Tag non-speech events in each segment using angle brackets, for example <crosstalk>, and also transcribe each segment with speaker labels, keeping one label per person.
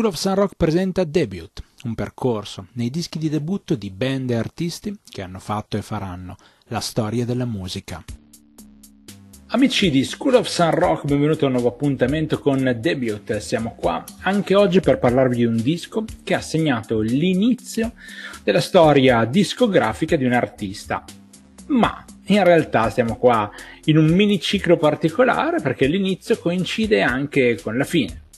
Speaker 1: School of Sun Rock presenta Debut, un percorso nei dischi di debutto di band e artisti che hanno fatto e faranno la storia della musica. Amici di School of Sun Rock, benvenuti a un nuovo appuntamento con Debut. Siamo qua anche oggi per parlarvi di un disco che ha segnato l'inizio della storia discografica di un artista. Ma in realtà siamo qua in un mini ciclo particolare perché l'inizio coincide anche con la fine.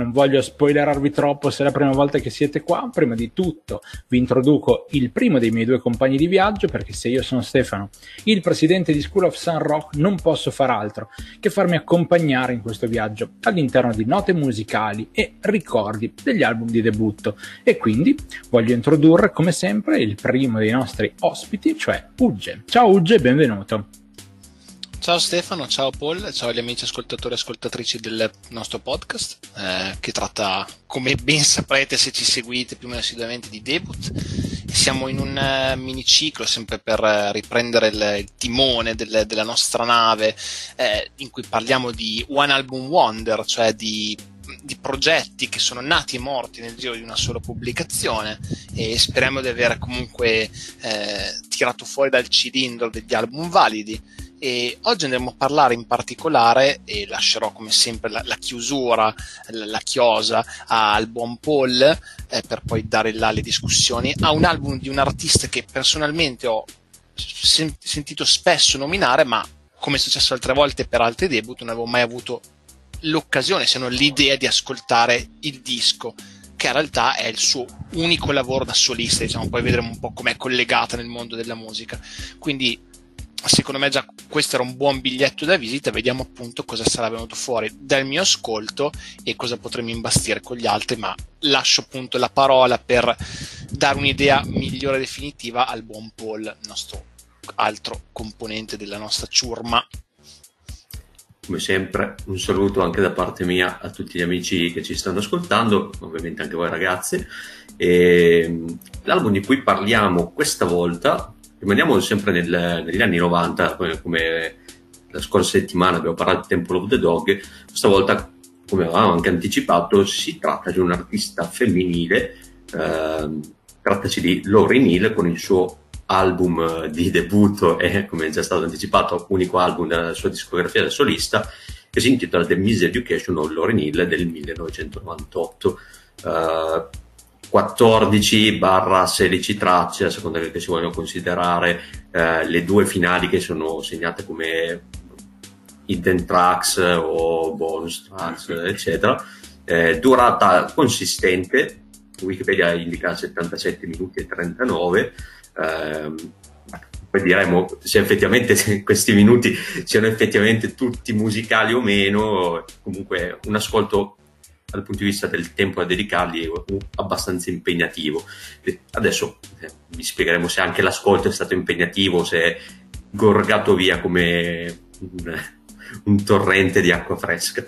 Speaker 1: Non voglio spoilerarvi troppo se è la prima volta che siete qua. Prima di tutto vi introduco il primo dei miei due compagni di viaggio perché se io sono Stefano, il presidente di School of Sun Rock, non posso far altro che farmi accompagnare in questo viaggio all'interno di note musicali e ricordi degli album di debutto. E quindi voglio introdurre come sempre il primo dei nostri ospiti, cioè Ugge. Ciao Ugge, benvenuto.
Speaker 2: Ciao Stefano, ciao Paul, ciao agli amici ascoltatori e ascoltatrici del nostro podcast eh, che tratta, come ben saprete se ci seguite più o meno assiduamente, di debut. Siamo in un uh, miniciclo sempre per uh, riprendere il, il timone del, della nostra nave eh, in cui parliamo di One Album Wonder, cioè di di progetti che sono nati e morti nel giro di una sola pubblicazione e speriamo di aver comunque eh, tirato fuori dal cilindro degli album validi e oggi andremo a parlare in particolare, e lascerò come sempre la, la chiusura, la, la, chiosa al buon Paul, eh, per poi dare là le discussioni, a un album di un artista che personalmente ho sen- sentito spesso nominare, ma come è successo altre volte per altri debut, non avevo mai avuto l'occasione, se non l'idea di ascoltare il disco che in realtà è il suo unico lavoro da solista, diciamo, poi vedremo un po' com'è collegata nel mondo della musica. Quindi secondo me già questo era un buon biglietto da visita, vediamo appunto cosa sarà venuto fuori dal mio ascolto e cosa potremo imbastire con gli altri, ma lascio appunto la parola per dare un'idea migliore e definitiva al buon Paul, nostro altro componente della nostra ciurma.
Speaker 3: Come sempre un saluto anche da parte mia a tutti gli amici che ci stanno ascoltando, ovviamente anche voi ragazzi. E l'album di cui parliamo questa volta rimaniamo sempre nel, negli anni 90, come, la scorsa settimana abbiamo parlato di Temple of the Dog, questa volta, come avevamo anche anticipato, si tratta di un artista femminile, eh, trattasi di Lori Neal con il suo album di debutto e, come è già stato anticipato, unico album della sua discografia da solista, che si intitola The Miseducation of Lori Neal del 1998. Uh, 14-16 tracce, a seconda che si vogliono considerare eh, le due finali che sono segnate come hidden tracks o bonus tracks, eccetera. Eh, durata consistente, Wikipedia indica 77 minuti e 39. Eh, poi diremo se effettivamente se <laughs> questi minuti siano effettivamente tutti musicali o meno, comunque un ascolto dal punto di vista del tempo da dedicargli è abbastanza impegnativo. Adesso eh, vi spiegheremo se anche l'ascolto è stato impegnativo, se è gorgato via come un, un torrente di acqua fresca.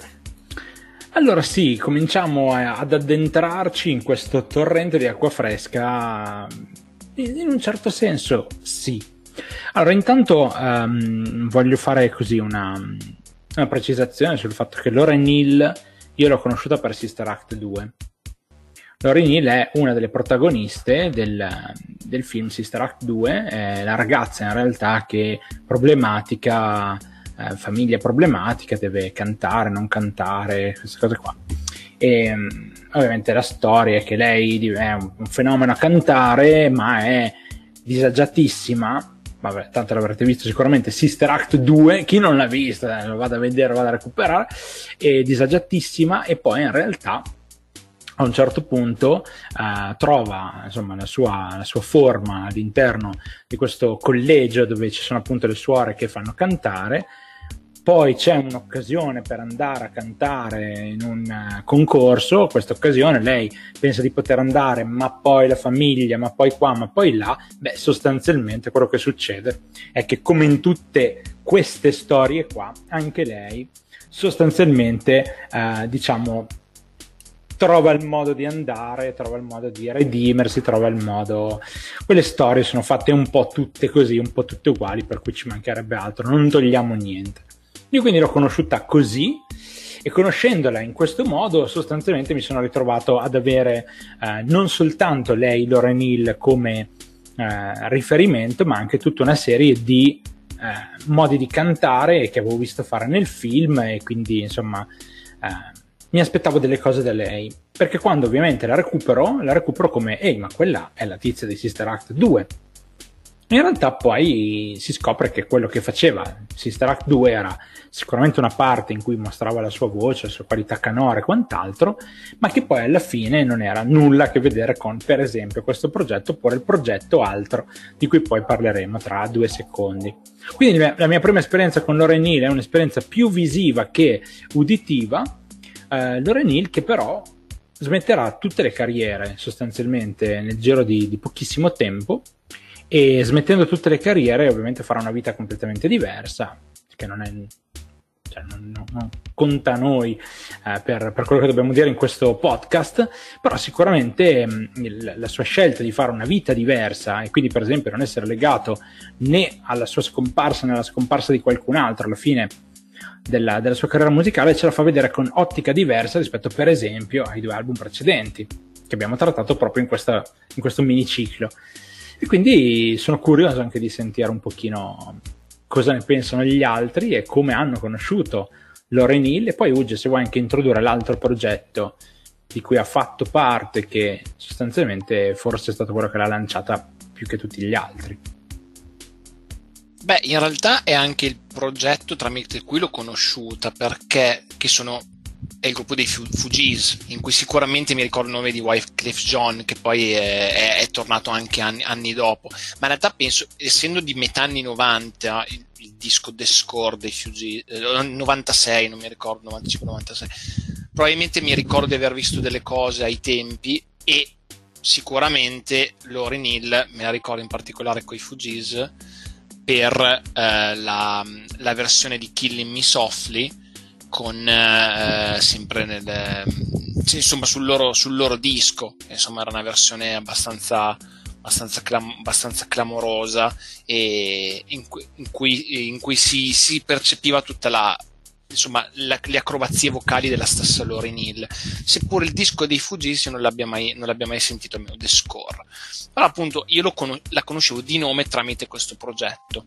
Speaker 1: Allora sì, cominciamo ad addentrarci in questo torrente di acqua fresca. In un certo senso sì. Allora, intanto um, voglio fare così una, una, precisazione sul fatto che Laura Neal io l'ho conosciuta per Sister Act 2. Lauren Hill è una delle protagoniste del, del film Sister Act 2, è la ragazza in realtà che problematica, eh, famiglia problematica, deve cantare, non cantare, queste cose qua. E ovviamente la storia è che lei è un fenomeno a cantare, ma è disagiatissima vabbè, tanto l'avrete visto sicuramente, Sister Act 2, chi non l'ha vista eh, lo vada a vedere, lo vada a recuperare, è disagiatissima e poi in realtà a un certo punto eh, trova insomma, la, sua, la sua forma all'interno di questo collegio dove ci sono appunto le suore che fanno cantare poi c'è un'occasione per andare a cantare in un eh, concorso, questa occasione lei pensa di poter andare, ma poi la famiglia, ma poi qua, ma poi là, beh, sostanzialmente quello che succede è che come in tutte queste storie qua, anche lei sostanzialmente, eh, diciamo, trova il modo di andare, trova il modo di redimersi, trova il modo... Quelle storie sono fatte un po' tutte così, un po' tutte uguali, per cui ci mancherebbe altro, non togliamo niente. Io quindi l'ho conosciuta così E conoscendola in questo modo, sostanzialmente mi sono ritrovato ad avere eh, non soltanto lei, Lauren Hill, come eh, riferimento, ma anche tutta una serie di eh, modi di cantare che avevo visto fare nel film e quindi insomma eh, mi aspettavo delle cose da lei. Perché quando ovviamente la recupero, la recupero come, ehi, ma quella è la tizia di Sister Act 2 in realtà poi si scopre che quello che faceva Sister Act 2 era sicuramente una parte in cui mostrava la sua voce, la sua qualità canora e quant'altro, ma che poi alla fine non era nulla a che vedere con, per esempio, questo progetto oppure il progetto altro, di cui poi parleremo tra due secondi. Quindi la mia prima esperienza con Lauren Hill è un'esperienza più visiva che uditiva, eh, Lauren Hill che però smetterà tutte le carriere sostanzialmente nel giro di, di pochissimo tempo e smettendo tutte le carriere ovviamente farà una vita completamente diversa, che non è cioè non, non, non, conta noi eh, per, per, quello che dobbiamo dire in questo podcast, però sicuramente mh, il, la sua scelta di fare una vita diversa e quindi per esempio non essere legato né alla sua scomparsa né alla scomparsa di qualcun altro alla fine della, della sua carriera musicale ce la fa vedere con ottica diversa rispetto per esempio ai due album precedenti che abbiamo trattato proprio in, questa, in questo miniciclo. E quindi sono curioso anche di sentire un pochino cosa ne pensano gli altri e come hanno conosciuto Loren Hill e poi Uge se vuoi anche introdurre l'altro progetto di cui ha fatto parte che sostanzialmente forse è stato quello che l'ha lanciata più che tutti gli altri.
Speaker 2: Beh, in realtà è anche il progetto tramite cui l'ho conosciuta perché che sono è il gruppo dei Fugees, in cui sicuramente mi ricordo il nome di Wycliffe John, che poi è, è, è tornato anche anni, anni, dopo. Ma in realtà penso, essendo di metà anni 90, il, il disco The Score dei Fugees, eh, 96, non mi ricordo, 95-96, probabilmente mi ricordo di aver visto delle cose ai tempi e sicuramente Lauren Hill, me la ricordo in particolare con i Fugees, per eh, la, la versione di Killing Me Softly, con eh, sempre nel, insomma, sul, loro, sul loro disco, insomma era una versione abbastanza, abbastanza, clam- abbastanza clamorosa e in cui, in cui, in cui si, si, percepiva tutta la, insomma, la, le acrobazie vocali della stessa Lauren Hill, seppure il disco dei Fugisi non non l'abbia mai sentito almeno The Score. Però appunto io con- la conoscevo di nome tramite questo progetto.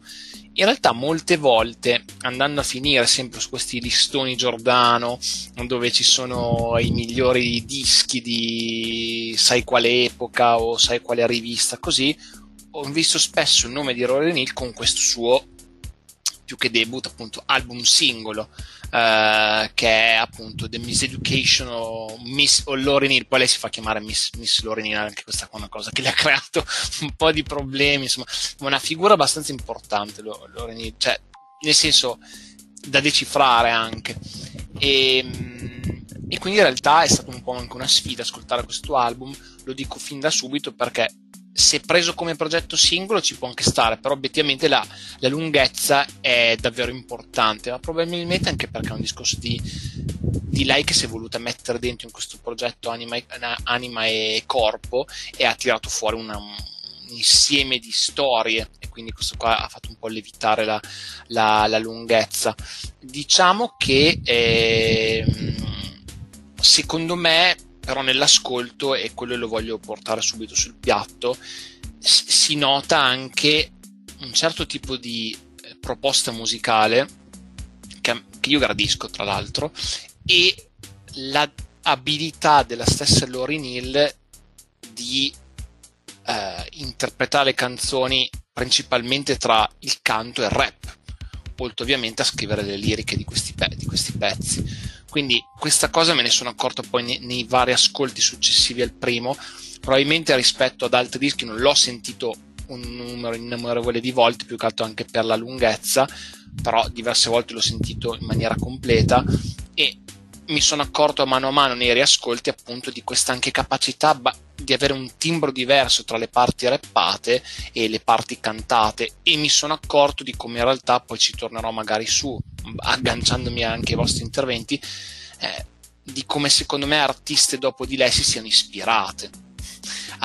Speaker 2: In realtà molte volte, andando a finire sempre su questi listoni Giordano, dove ci sono i migliori dischi di sai quale epoca o sai quale rivista, così, ho visto spesso il nome di Lauren Hill con questo suo più che debut, appunto, album singolo, uh, che è appunto The Miseducation o Miss o Lauren Hill, poi lei si fa chiamare Miss, Miss Lauren Hill, anche questa è una cosa che le ha creato <laughs> un po' di problemi, insomma, una figura abbastanza importante Lauren Hill, cioè, nel senso, da decifrare anche. E, mm, e quindi in realtà è stata un po' anche una sfida ascoltare questo album, lo dico fin da subito perché se preso come progetto singolo ci può anche stare, però obiettivamente la, la, lunghezza è davvero importante, ma probabilmente anche perché è un discorso di, di lei che si è voluta mettere dentro in questo progetto anima, anima e corpo e ha tirato fuori una, un insieme di storie e quindi questo qua ha fatto un po' levitare la, la, la lunghezza. Diciamo che eh, secondo me però nell'ascolto, e quello lo voglio portare subito sul piatto, si nota anche un certo tipo di eh, proposta musicale che, che io gradisco tra l'altro e l'abilità della stessa Lauren Hill di eh, interpretare canzoni principalmente tra il canto e il rap oltre ovviamente a scrivere le liriche di questi, pe- di questi pezzi quindi questa cosa me ne sono accorto poi nei, nei vari ascolti successivi al primo. Probabilmente rispetto ad altri dischi non l'ho sentito un numero innumerevole di volte, più che altro anche per la lunghezza, però diverse volte l'ho sentito in maniera completa e mi sono accorto a mano a mano nei riascolti appunto di questa anche capacità di avere un timbro diverso tra le parti rappate e le parti cantate e mi sono accorto di come in realtà poi ci tornerò magari su agganciandomi anche ai vostri interventi eh, di come secondo me artiste dopo di lei si siano ispirate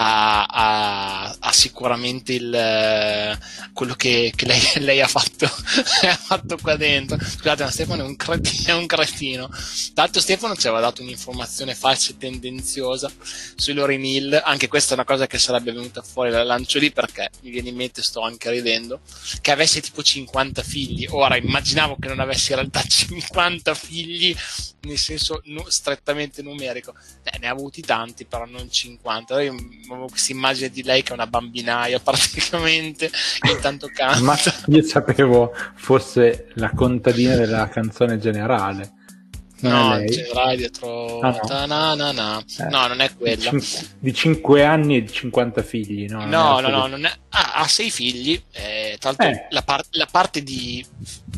Speaker 2: ha, ha, ha sicuramente il, quello che, che lei, <laughs> lei, ha, fatto, <laughs> ha fatto qua dentro. Scusate, ma Stefano è un cretino. È un cretino. Tra Stefano ci aveva dato un'informazione falsa e tendenziosa sui Lorin Hill, anche questa è una cosa che sarebbe venuta fuori dal lancio lì perché mi viene in mente, sto anche ridendo, che avesse tipo 50 figli. Ora immaginavo che non avesse in realtà <laughs> 50 figli nel senso nu- strettamente numerico. Eh, ne ha avuti tanti, però non 50. Io avevo questa immagine di lei che è una bambinaia <laughs> praticamente, intanto canta.
Speaker 1: Ma io sapevo fosse la contadina della canzone generale.
Speaker 2: Non no, generale dietro ah, no. Eh, no, non è quella. <laughs>
Speaker 1: Di 5 anni e di 50 figli, no?
Speaker 2: No, no, no, non è... ah, ha 6 figli. Eh, tra l'altro, eh. la, par- la, parte di,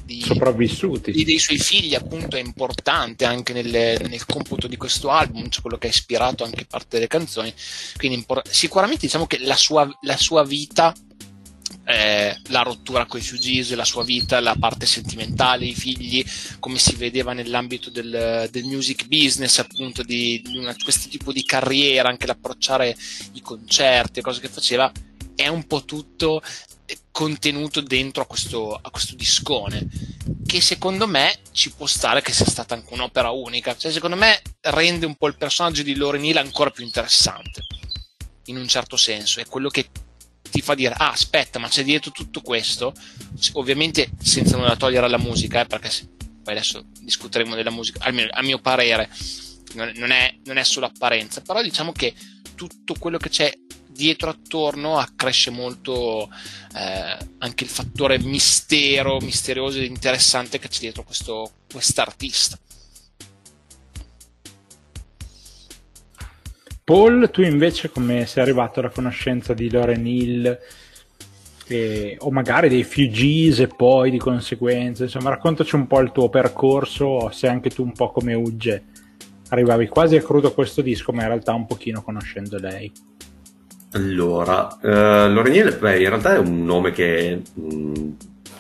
Speaker 1: di sopravvissuti
Speaker 2: di, dei suoi figli, appunto, è importante anche nelle, nel computo di questo album, cioè quello che ha ispirato anche parte delle canzoni. Quindi, impor- sicuramente, diciamo che la sua, la sua vita eh, la rottura con i Fugees, la sua vita, la parte sentimentale, i figli, come si vedeva nell'ambito del, del music business, appunto di, di una, questo tipo di carriera, anche l'approcciare i concerti, cose che faceva, è un po' tutto contenuto dentro a questo, a questo discone che secondo me ci può stare che sia stata anche un'opera unica. Cioè secondo me rende un po' il personaggio di Lauren Hill ancora più interessante in un certo senso. È quello che ti fa dire ah aspetta ma c'è dietro tutto questo? Ovviamente senza nulla togliere alla musica eh, perché poi adesso discuteremo della musica almeno a mio parere non è, non è solo apparenza però diciamo che tutto quello che c'è dietro attorno accresce molto eh, anche il fattore mistero misterioso ed interessante che c'è dietro questo quest'artista
Speaker 1: Paul, tu invece come sei arrivato alla conoscenza di Loren Hill e, o magari dei Fugees e poi di conseguenza, insomma raccontaci un po' il tuo percorso, se anche tu un po' come Ugge arrivavi quasi a crudo a questo disco, ma in realtà un pochino conoscendo lei.
Speaker 3: Allora, uh, Loren Hill beh, in realtà è un nome che mh, mm,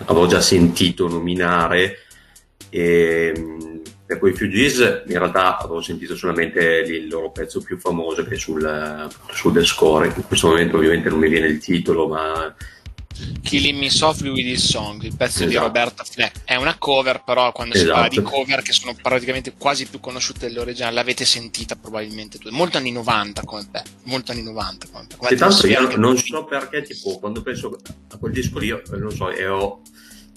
Speaker 3: avevo già sentito nominare e mm, per poi Fugees in realtà avevo sentito solamente il loro pezzo più famoso che è sul, sul The Score, in questo momento ovviamente non mi viene il titolo, ma
Speaker 2: Killing Me Softly with His Song, il pezzo esatto. di Roberta Fleck. È una cover, però quando esatto. si parla di esatto. cover che sono praticamente quasi più conosciute dell'originale, l'avete sentita probabilmente tu. Molto anni 90 come te, molto anni 90 come te.
Speaker 3: Come tanto io non so perché, tipo, quando penso a quel disco lì, non so, ho,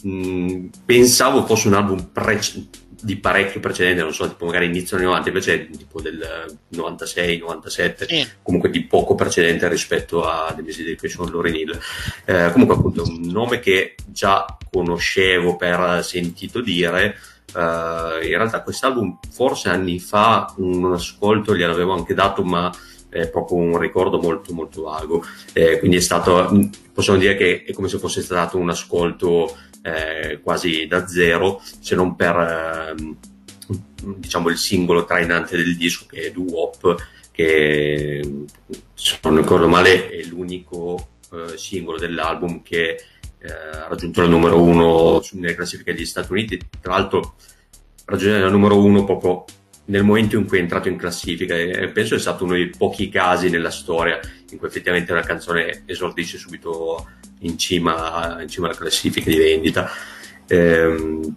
Speaker 3: mh, pensavo fosse un album precedente di parecchio precedente, non so, tipo magari inizio anni 90, invece tipo del 96, 97, sì. comunque di poco precedente rispetto a The Miseducation Lauren Hill. Eh, comunque appunto un nome che già conoscevo per sentito dire, uh, in realtà quest'album forse anni fa un ascolto gliel'avevo anche dato, ma è proprio un ricordo molto molto vago. Eh, quindi è stato, possiamo dire che è come se fosse stato un ascolto eh, quasi da zero, se non per eh, diciamo il singolo trainante del disco che è Do Wop, che se non ricordo male è l'unico eh, singolo dell'album che eh, ha raggiunto il numero uno nelle classifiche degli Stati Uniti. Tra l'altro raggiungere il numero uno proprio nel momento in cui è entrato in classifica e penso è stato uno dei pochi casi nella storia in cui effettivamente una canzone esordisce subito in cima, in cima alla classifica di vendita. Ehm,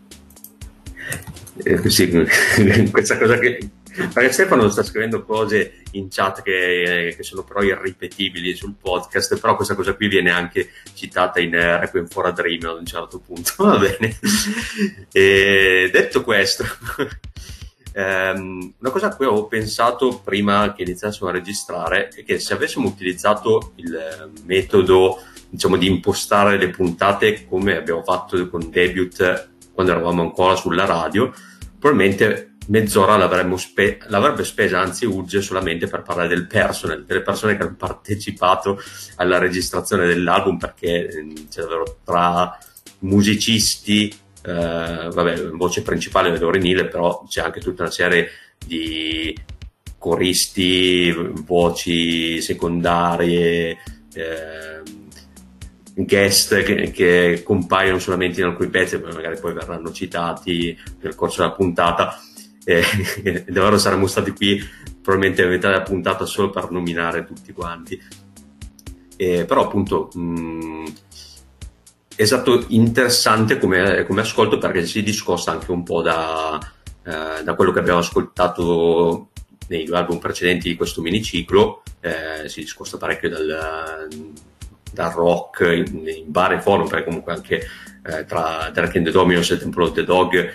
Speaker 3: eh, sì, <laughs> questa cosa che perché Stefano sta scrivendo cose in chat che, che, sono però irripetibili sul podcast, però questa cosa qui viene anche citata in Requiem for a Dream ad un certo punto. <laughs> Va bene. E detto questo, um, una cosa a cui avevo pensato prima che iniziassimo a registrare è che se avessimo utilizzato il metodo diciamo, di impostare le puntate come abbiamo fatto con Debut quando eravamo ancora sulla radio, probabilmente mezz'ora spe- l'avrebbe spesa, anzi Ugge, solamente per parlare del personal, delle persone che hanno partecipato alla registrazione dell'album, perché mm, c'è davvero tra musicisti, eh, vabbè, voce principale è Lorenile, però c'è anche tutta una serie di coristi, voci secondarie, eh, guest che, che, compaiono solamente in alcuni pezzi, ma magari poi verranno citati nel corso della puntata. Eh, <laughs> davvero saremmo stati qui probabilmente avete la puntata solo per nominare tutti quanti. Eh, però appunto mh, è stato interessante come, come, ascolto perché si discosta anche un po' da, eh, da quello che abbiamo ascoltato nei due album precedenti di questo miniciclo, eh, si discosta parecchio dal, dal rock in, in varie forme, perché comunque anche eh, tra Dark and the Dominos e Temple of the Dog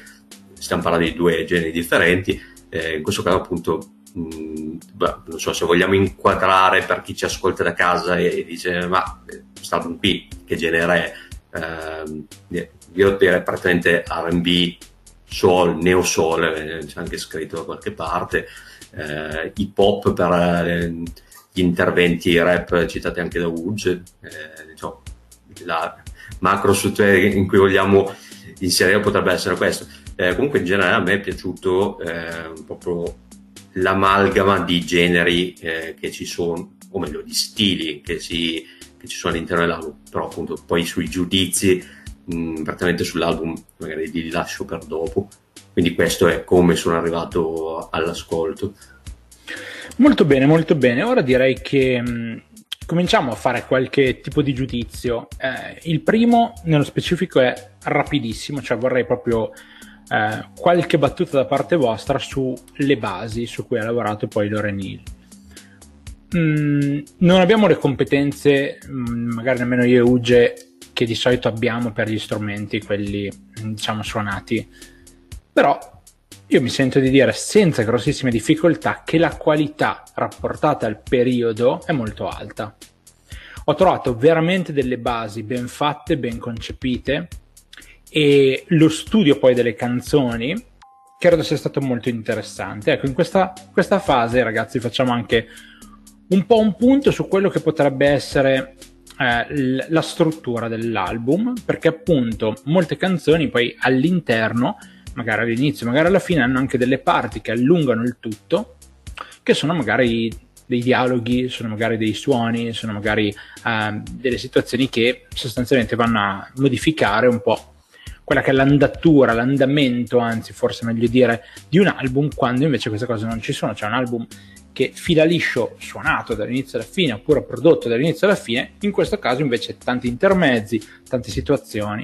Speaker 3: stiamo parlando di due generi differenti. Eh, in questo caso, appunto, mh, beh, non so se vogliamo inquadrare per chi ci ascolta da casa e, e dice: Ma questo album qui, che genere è? Eh, io direi praticamente RB, soul, neo soul, eh, c'è anche scritto da qualche parte eh, hip hop per eh, gli interventi rap citati anche da Woods, eh, diciamo, la macro struttura in cui vogliamo inserire potrebbe essere questo. Eh, comunque in generale a me è piaciuto eh, proprio l'amalgama di generi che ci sono, o meglio di stili che, si, che ci sono all'interno dell'album, però appunto poi sui giudizi, mh, praticamente sull'album magari li lascio per dopo. Quindi questo è come sono arrivato all'ascolto.
Speaker 1: Molto bene, molto bene. Ora direi che mh, cominciamo a fare qualche tipo di giudizio. Eh, il primo, nello specifico, è rapidissimo, cioè vorrei proprio eh, qualche battuta da parte vostra sulle basi su cui ha lavorato poi Loren Hill. Mm, non abbiamo le competenze, mm, magari nemmeno io e Uge, che di solito abbiamo per gli strumenti, quelli diciamo suonati però io mi sento di dire senza grossissime difficoltà che la qualità rapportata al periodo è molto alta. Ho trovato veramente delle basi ben fatte, ben concepite e lo studio poi delle canzoni credo sia stato molto interessante. Ecco, in questa, questa fase ragazzi facciamo anche un po' un punto su quello che potrebbe essere eh, la struttura dell'album, perché appunto molte canzoni poi all'interno magari all'inizio, magari alla fine hanno anche delle parti che allungano il tutto, che sono magari dei dialoghi, sono magari dei suoni, sono magari eh, delle situazioni che sostanzialmente vanno a modificare un po' quella che è l'andatura, l'andamento, anzi forse meglio dire, di un album, quando invece queste cose non ci sono. C'è un album che fila liscio, suonato dall'inizio alla fine, oppure prodotto dall'inizio alla fine, in questo caso invece tanti intermezzi, tante situazioni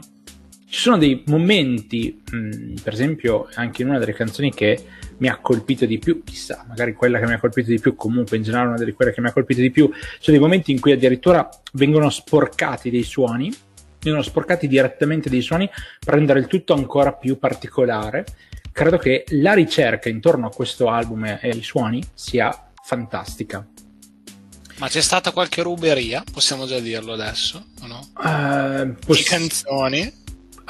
Speaker 1: ci sono dei momenti, mh, mm, per esempio anche in una delle canzoni che mi ha colpito di più, chissà, magari quella che mi ha colpito di più, comunque in generale una delle quelle che mi ha colpito di più, sono dei momenti in cui addirittura vengono sporcati dei suoni, vengono sporcati direttamente dei suoni per rendere il tutto ancora più particolare. Credo che la ricerca intorno a questo album e ai suoni sia fantastica.
Speaker 2: Ma c'è stata qualche ruberia? Possiamo già dirlo adesso, o no?
Speaker 1: Uh, poss-
Speaker 2: Di canzoni?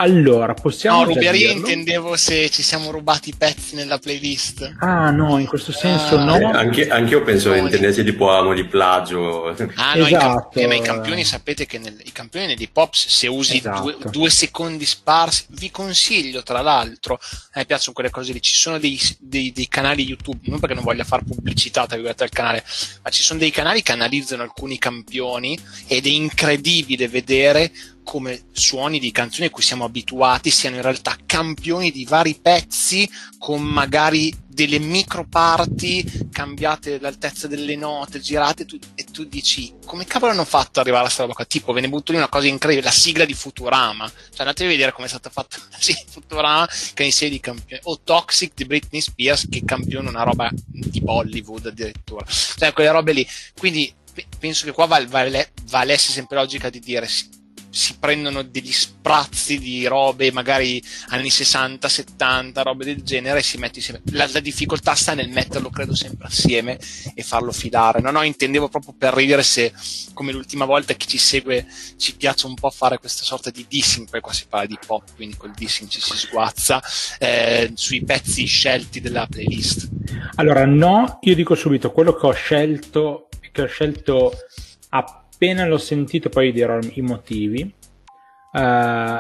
Speaker 1: Allora, possiamo.
Speaker 2: No, ruberia intendevo se ci siamo rubati i pezzi nella playlist.
Speaker 1: Ah, no, in questo senso ah, no.
Speaker 3: Eh, anche, anche, io penso che intendessi tipo amo di plagio.
Speaker 2: Ah, no, esatto. i, camp- i campioni sapete che nel, i campioni nell'hip hop, se usi esatto. due, due, secondi sparsi, vi consiglio tra l'altro, a me piacciono quelle cose lì, ci sono dei, dei, dei canali YouTube, non perché non voglia fare pubblicità al canale, ma ci sono dei canali che analizzano alcuni campioni ed è incredibile vedere come suoni di canzoni a cui siamo abituati siano in realtà campioni di vari pezzi con magari delle micro parti cambiate l'altezza delle note, girate tu, e tu dici come cavolo hanno fatto ad arrivare a questa roba qua? Tipo ve ne butto lì una cosa incredibile, la sigla di Futurama, cioè andate a vedere come è stata fatta <laughs> la sigla di Futurama che è in serie di campioni, o Toxic di Britney Spears che campiona una roba di Bollywood addirittura, cioè quelle robe lì, quindi penso che qua vale, vale, valesse sempre logica di dire si prendono degli sprazzi di robe magari anni 60, 70, robe del genere e si mette insieme. La, la, difficoltà sta nel metterlo, credo, sempre assieme e farlo filare. No, no, intendevo proprio per ridere se, come l'ultima volta chi ci segue, ci piace un po' fare questa sorta di dissing, poi qua si parla di pop, quindi col dissing ci si sguazza, eh, sui pezzi scelti della playlist.
Speaker 1: Allora, no, io dico subito, quello che ho scelto, che ho scelto a appena l'ho sentito poi dirò i motivi uh,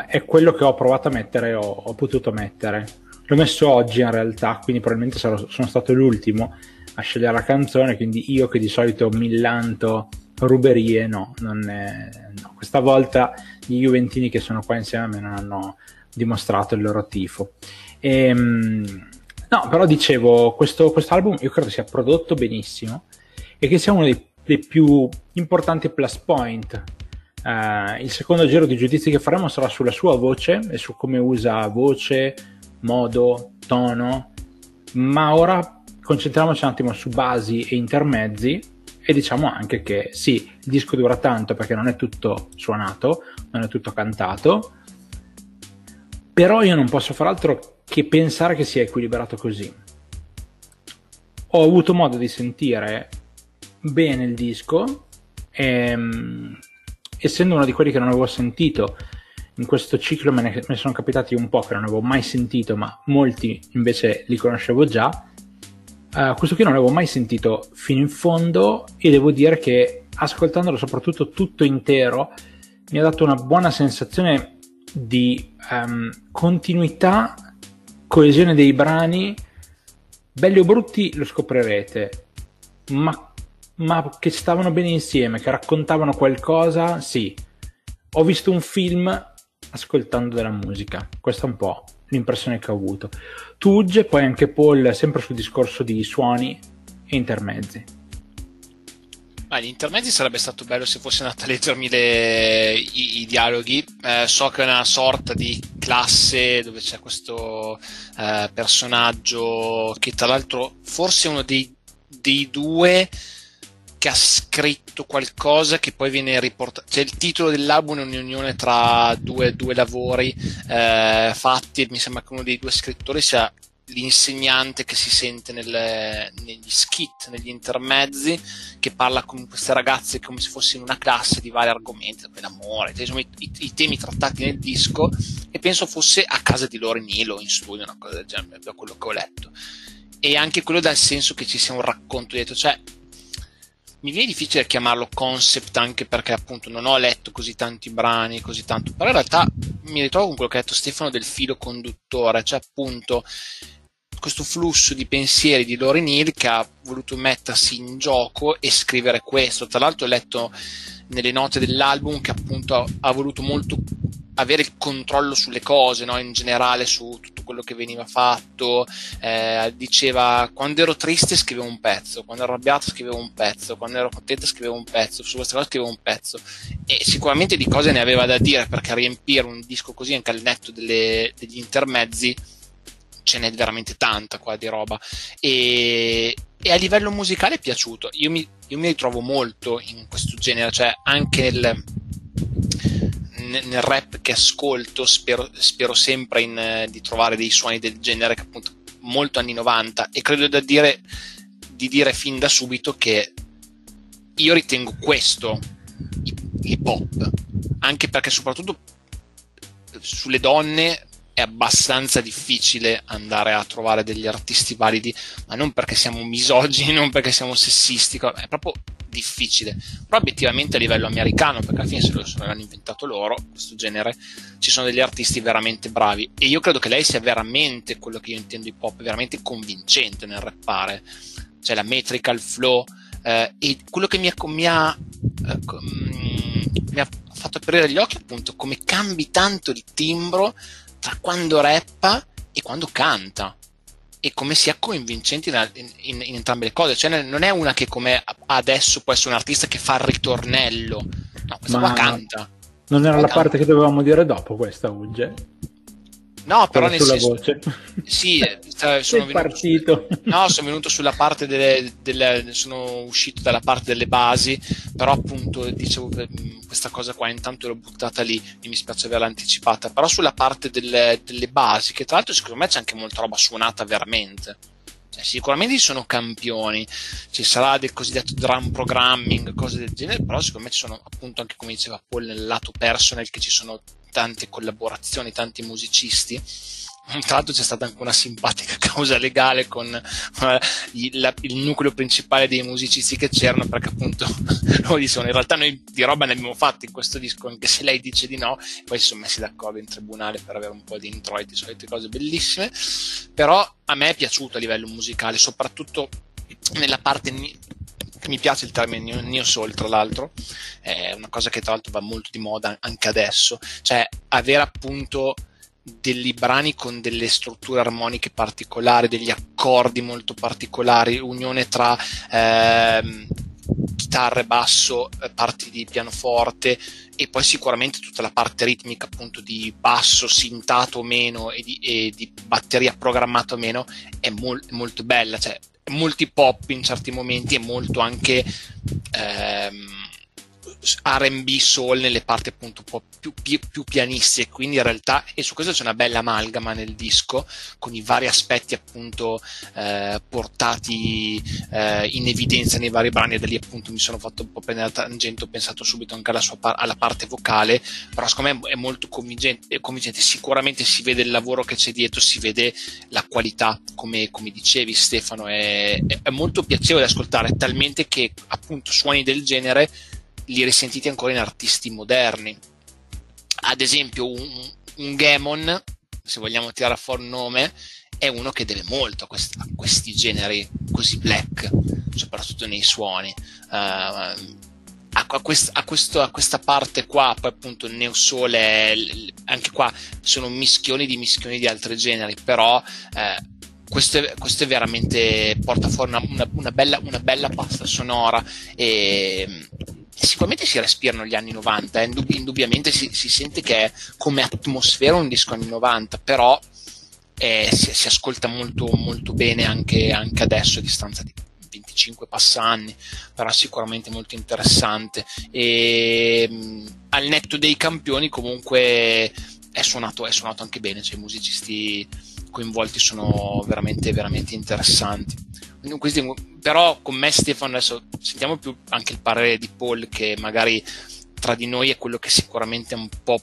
Speaker 1: è quello che ho provato a mettere ho, ho, potuto mettere l'ho messo oggi in realtà quindi probabilmente sarò, sono stato l'ultimo a scegliere la canzone quindi io che di solito millanto ruberie no, è, no. questa volta gli Juventini che sono qua insieme a me non hanno dimostrato il loro tifo e, um, No, però dicevo, questo album io credo sia prodotto benissimo e che sia uno dei, dei più importanti plus point. Uh, il secondo giro di giudizi che faremo sarà sulla sua voce e su come usa voce, modo, tono, ma ora concentriamoci un attimo su basi e intermezzi e diciamo anche che sì, il disco dura tanto perché non è tutto suonato, non è tutto cantato, però io non posso far altro che pensare che sia equilibrato così. Ho avuto modo di sentire bene il disco, ehm, essendo uno di quelli che non avevo sentito in questo ciclo me ne, me ne, sono capitati un po' che non avevo mai sentito, ma molti invece li conoscevo già. Uh, questo qui non l'avevo mai sentito fino in fondo e devo dire che ascoltandolo soprattutto tutto intero mi ha dato una buona sensazione di um, continuità, coesione dei brani, belli o brutti lo scoprirete, ma, ma che stavano bene insieme, che raccontavano qualcosa, sì. Ho visto un film ascoltando della musica, questa è un po' l'impressione che ho avuto. Tugge, poi anche Paul, sempre sul discorso di suoni e intermezzi.
Speaker 2: Ah, gli intermezzi sarebbe stato bello se fosse andata a leggermi le, i, i, dialoghi. Eh, so che è una sorta di classe dove c'è questo eh, personaggio che tra l'altro forse è uno dei, dei, due che ha scritto qualcosa che poi viene riportato. Cioè il titolo dell'album è un'unione tra due, due lavori eh, fatti e mi sembra che uno dei due scrittori sia l'insegnante che si sente nelle, negli skit, negli intermezzi, che parla con queste ragazze come se fosse in una classe di vari argomenti, l'amore, insomma, i, i, i, temi trattati nel disco, e penso fosse a casa di Lori Nilo in studio, una cosa del genere, da quello che ho letto. E anche quello dal senso che ci sia un racconto dietro, cioè mi viene difficile chiamarlo concept anche perché appunto non ho letto così tanti brani, così tanto, però in realtà mi ritrovo con quello che ha detto Stefano del filo conduttore, cioè appunto questo flusso di pensieri di Lori Neal che ha voluto mettersi in gioco e scrivere questo. Tra l'altro ho letto nelle note dell'album che appunto ha voluto molto avere il controllo sulle cose, no? in generale su tutto quello che veniva fatto. Eh, diceva quando ero triste scrivevo un pezzo, quando ero arrabbiato scrivevo un pezzo, quando ero contento scrivevo un pezzo, su queste cose scrivevo un pezzo. E sicuramente di cose ne aveva da dire perché riempire un disco così anche al netto delle, degli intermezzi ce n'è veramente tanta qua di roba. E, e a livello musicale è piaciuto. Io mi, io mi, ritrovo molto in questo genere, cioè anche nel, nel rap che ascolto spero, spero sempre in, di trovare dei suoni del genere che appunto molto anni 90 e credo da dire, di dire fin da subito che io ritengo questo hip hop anche perché soprattutto sulle donne è abbastanza difficile andare a trovare degli artisti validi, ma non perché siamo misogini, non perché siamo sessisti, è proprio difficile. Però obiettivamente a livello americano, perché alla fine se lo, se l'hanno inventato loro, questo genere, ci sono degli artisti veramente bravi. E io credo che lei sia veramente quello che io intendo hip hop, veramente convincente nel rappare. Cioè la metrica, il flow. Eh, e quello che mi ha, mi ha, eh, mi ha fatto aprire gli occhi appunto come cambi tanto di timbro tra quando rappa e quando canta e come sia convincente in, in, in, entrambe le cose. Cioè, non è una che come adesso può essere un artista che fa il ritornello, no, questa Ma qua canta.
Speaker 1: Non era la canta. parte che dovevamo dire dopo questa, Ugge?
Speaker 2: No, però nel
Speaker 1: sulla
Speaker 2: senso,
Speaker 1: voce.
Speaker 2: Sì, eh, sono venuto,
Speaker 1: partito.
Speaker 2: No, sono venuto sulla parte delle, delle, sono uscito dalla parte delle basi, però appunto dicevo mm, questa cosa qua intanto l'ho buttata lì, mi spiace averla anticipata, però sulla parte delle, delle basi, che tra l'altro secondo me c'è anche molta roba suonata veramente. Cioè, sicuramente ci sono campioni, ci sarà del cosiddetto drum programming, cose del genere, però secondo me ci sono appunto anche come diceva Paul nel lato personal che ci sono tante collaborazioni, tanti musicisti. Tra l'altro c'è stata anche una simpatica <laughs> causa legale con uh, il, la, il, nucleo principale dei musicisti che c'erano, perché appunto <laughs> loro dicevano in realtà noi di roba ne abbiamo fatto in questo disco, anche se lei dice di no, poi si sono messi d'accordo in tribunale per avere un po' di introiti, solite cose bellissime. Però a me è piaciuto a livello musicale, soprattutto nella parte mi piace il termine Neo Soul tra l'altro. È una cosa che tra l'altro va molto di moda anche adesso. Cioè avere appunto dei brani con delle strutture armoniche particolari, degli accordi molto particolari, unione tra eh, chitarre, basso, eh, parti di pianoforte e poi sicuramente tutta la parte ritmica appunto di basso sintato o meno e di, e di batteria programmato o meno è mol- molto bella, cioè molti pop in certi momenti e molto anche ehm, RB soul nelle parti appunto un po' più, più, più pianistiche, quindi in realtà, e su questo c'è una bella amalgama nel disco, con i vari aspetti appunto eh, portati eh, in evidenza nei vari brani, e da lì appunto mi sono fatto un po' prendere la tangente, ho pensato subito anche alla, par- alla parte vocale, però secondo me è molto convincente, convincente, sicuramente si vede il lavoro che c'è dietro, si vede la qualità, come, come dicevi Stefano, è, è molto piacevole ascoltare, talmente che appunto suoni del genere li risentite ancora in artisti moderni. Ad esempio, un, un Gamon, se vogliamo tirare fuori un nome, è uno che deve molto a, quest- a questi generi così black, soprattutto nei suoni. Uh, a, quest- a, questo, a, questa parte qua, poi appunto il Neo Soul è, anche qua sono mischioni di mischioni di altri generi, però eh, questo, è, questo, è, veramente porta fuori una, una, una, bella, una bella pasta sonora e sicuramente si respirano gli anni 90, eh? Indub- indubbiamente si, si, sente che è come atmosfera un disco anni 90, però eh, si, si, ascolta molto, molto bene anche, anche, adesso a distanza di 25 passanni, però sicuramente molto interessante. E mh, al netto dei campioni comunque è suonato, è suonato anche bene, cioè i musicisti coinvolti sono veramente, veramente interessanti. Però con me Stefano adesso sentiamo più anche il parere di Paul che magari tra di noi è quello che sicuramente è un po'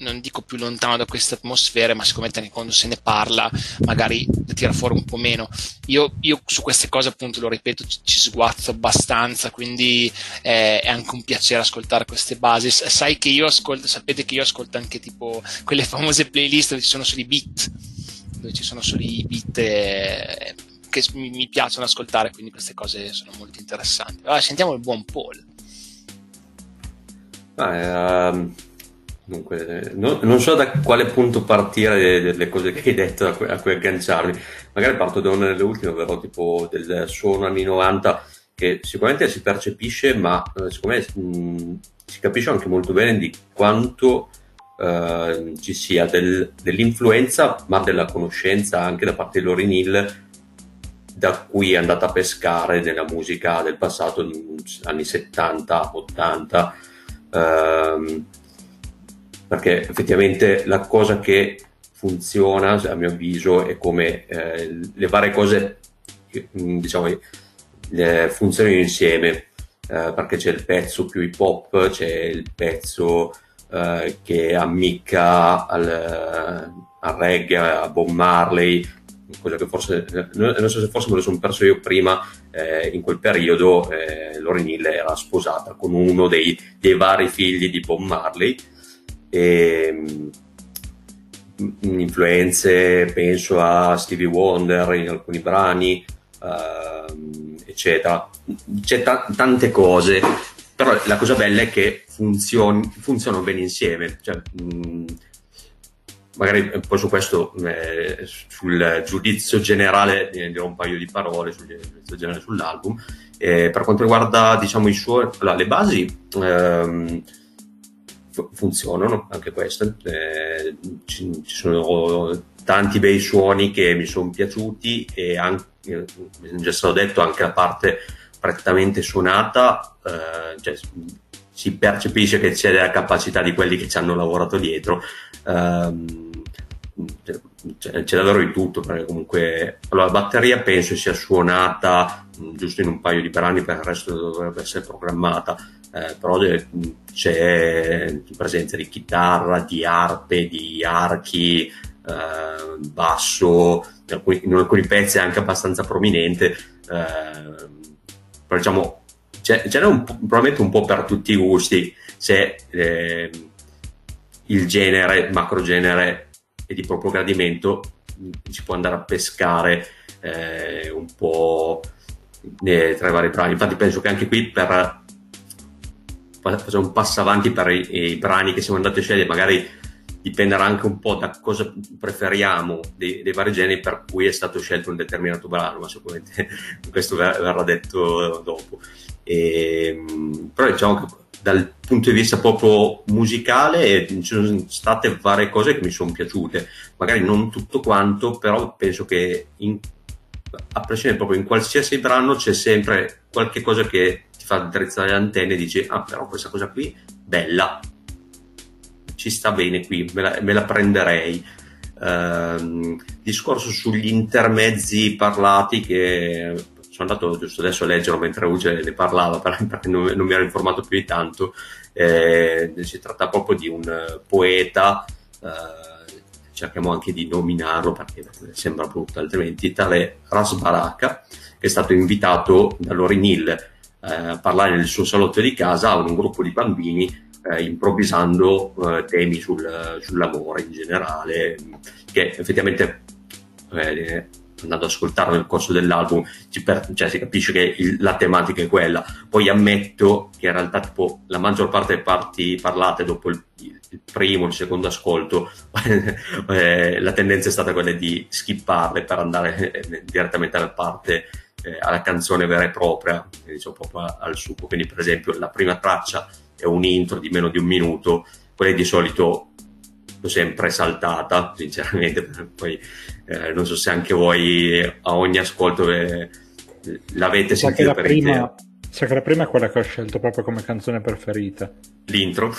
Speaker 2: non dico più lontano da queste atmosfere, ma sicuramente quando se ne parla magari tira fuori un po' meno. Io, io su queste cose, appunto, lo ripeto, ci, ci sguazzo abbastanza, quindi eh, è anche un piacere ascoltare queste basi. Sai che io ascolto, sapete che io ascolto anche tipo quelle famose playlist dove ci sono solo i beat, dove ci sono solo i beat. Eh, che mi, mi, piacciono ascoltare, quindi queste cose sono molto interessanti. Allora, sentiamo il buon Paul.
Speaker 3: Ah, uh, dunque, no, non so da quale punto partire delle cose che hai detto a cui, a cui agganciarmi. Magari parto da una delle ultime, ovvero tipo del suono anni 90, che sicuramente si percepisce, ma eh, secondo me mh, si capisce anche molto bene di quanto Uh, ci sia del, dell'influenza, ma della conoscenza anche da parte di Lauryn Hill da cui è andata a pescare nella musica del passato, anni 70, 80, ehm, perché effettivamente la cosa che funziona, a mio avviso, è come eh, le varie cose mm, diciamo, eh, funzionano insieme, eh, perché c'è il pezzo più hip hop, c'è il pezzo eh, che ammicca al, al reggae, a Bob Marley, cosa che forse, non so se forse me lo sono perso io prima, eh, in quel periodo eh, Lorenille era sposata con uno dei, dei, vari figli di Bob Marley. E, mh, mm, influenze, penso a Stevie Wonder in alcuni brani, uh, eccetera. C'è t- tante cose, però la cosa bella è che funzion- funzionano bene insieme. Cioè, mh, mm, magari poi su questo, eh, sul giudizio generale, dirò un paio di parole sul giudizio generale sull'album. Eh, per quanto riguarda diciamo, i suoi, allora, le basi ehm, f- funzionano anche queste, eh, ci, ci, sono tanti bei suoni che mi sono piaciuti e anche, eh, già stato detto, anche la parte prettamente suonata, eh, cioè, si percepisce che c'è della capacità di quelli che ci hanno lavorato dietro. Um, c'è, c'è davvero di tutto perché comunque allora, la batteria penso sia suonata mh, giusto in un paio di brani per il resto dovrebbe essere programmata eh, però de, c'è presenza di chitarra di arpe di archi eh, basso in alcuni, in alcuni, pezzi anche abbastanza prominente eh, però diciamo c'è un, probabilmente un po' per tutti i gusti c'è eh, il genere macro genere e di proprio gradimento si può andare a pescare eh, un po' tra i vari brani. Infatti penso che anche qui per facciamo un passo avanti per i, i brani che siamo andati a scegliere, magari dipenderà anche un po' da cosa preferiamo dei, dei, vari generi per cui è stato scelto un determinato brano, ma sicuramente <laughs> questo verrà detto dopo. E, ehm, però diciamo che dal punto di vista proprio musicale ci sono state varie cose che mi sono piaciute, magari non tutto quanto, però penso che in, a prescindere proprio in qualsiasi brano c'è sempre qualche cosa che ti fa drizzare le antenne e dici ah però questa cosa qui bella ci sta bene qui me la, me la prenderei uh, discorso sugli intermezzi parlati che sono andato giusto adesso a leggerlo mentre Uge ne parlava perché non, non, mi ero informato più di tanto. Eh, si tratta proprio di un poeta, eh, cerchiamo anche di nominarlo perché sembra brutto altrimenti, tale Rasbaraka, che è stato invitato da Lorin Hill eh, a parlare nel suo salotto di casa a un gruppo di bambini eh, improvvisando eh, temi sul, sull'amore in generale, che effettivamente eh, andando ad ascoltarlo nel corso dell'album per, cioè, si capisce che il, la tematica è quella. Poi ammetto che in realtà tipo, la maggior parte delle parti parlate dopo il, il primo, il secondo ascolto, <laughs> eh, la tendenza è stata quella di skipparle per andare eh, direttamente alla parte eh, alla canzone vera e propria, diciamo proprio al succo. Quindi, per esempio, la prima traccia è un intro di meno di un minuto, quelle di solito l'ho sempre saltata, sinceramente, <laughs> poi eh, non so se anche voi a ogni ascolto eh, l'avete sentita
Speaker 1: per prima, intero. Sa che la prima è quella che ho scelto proprio come canzone preferita.
Speaker 3: L'intro? <laughs>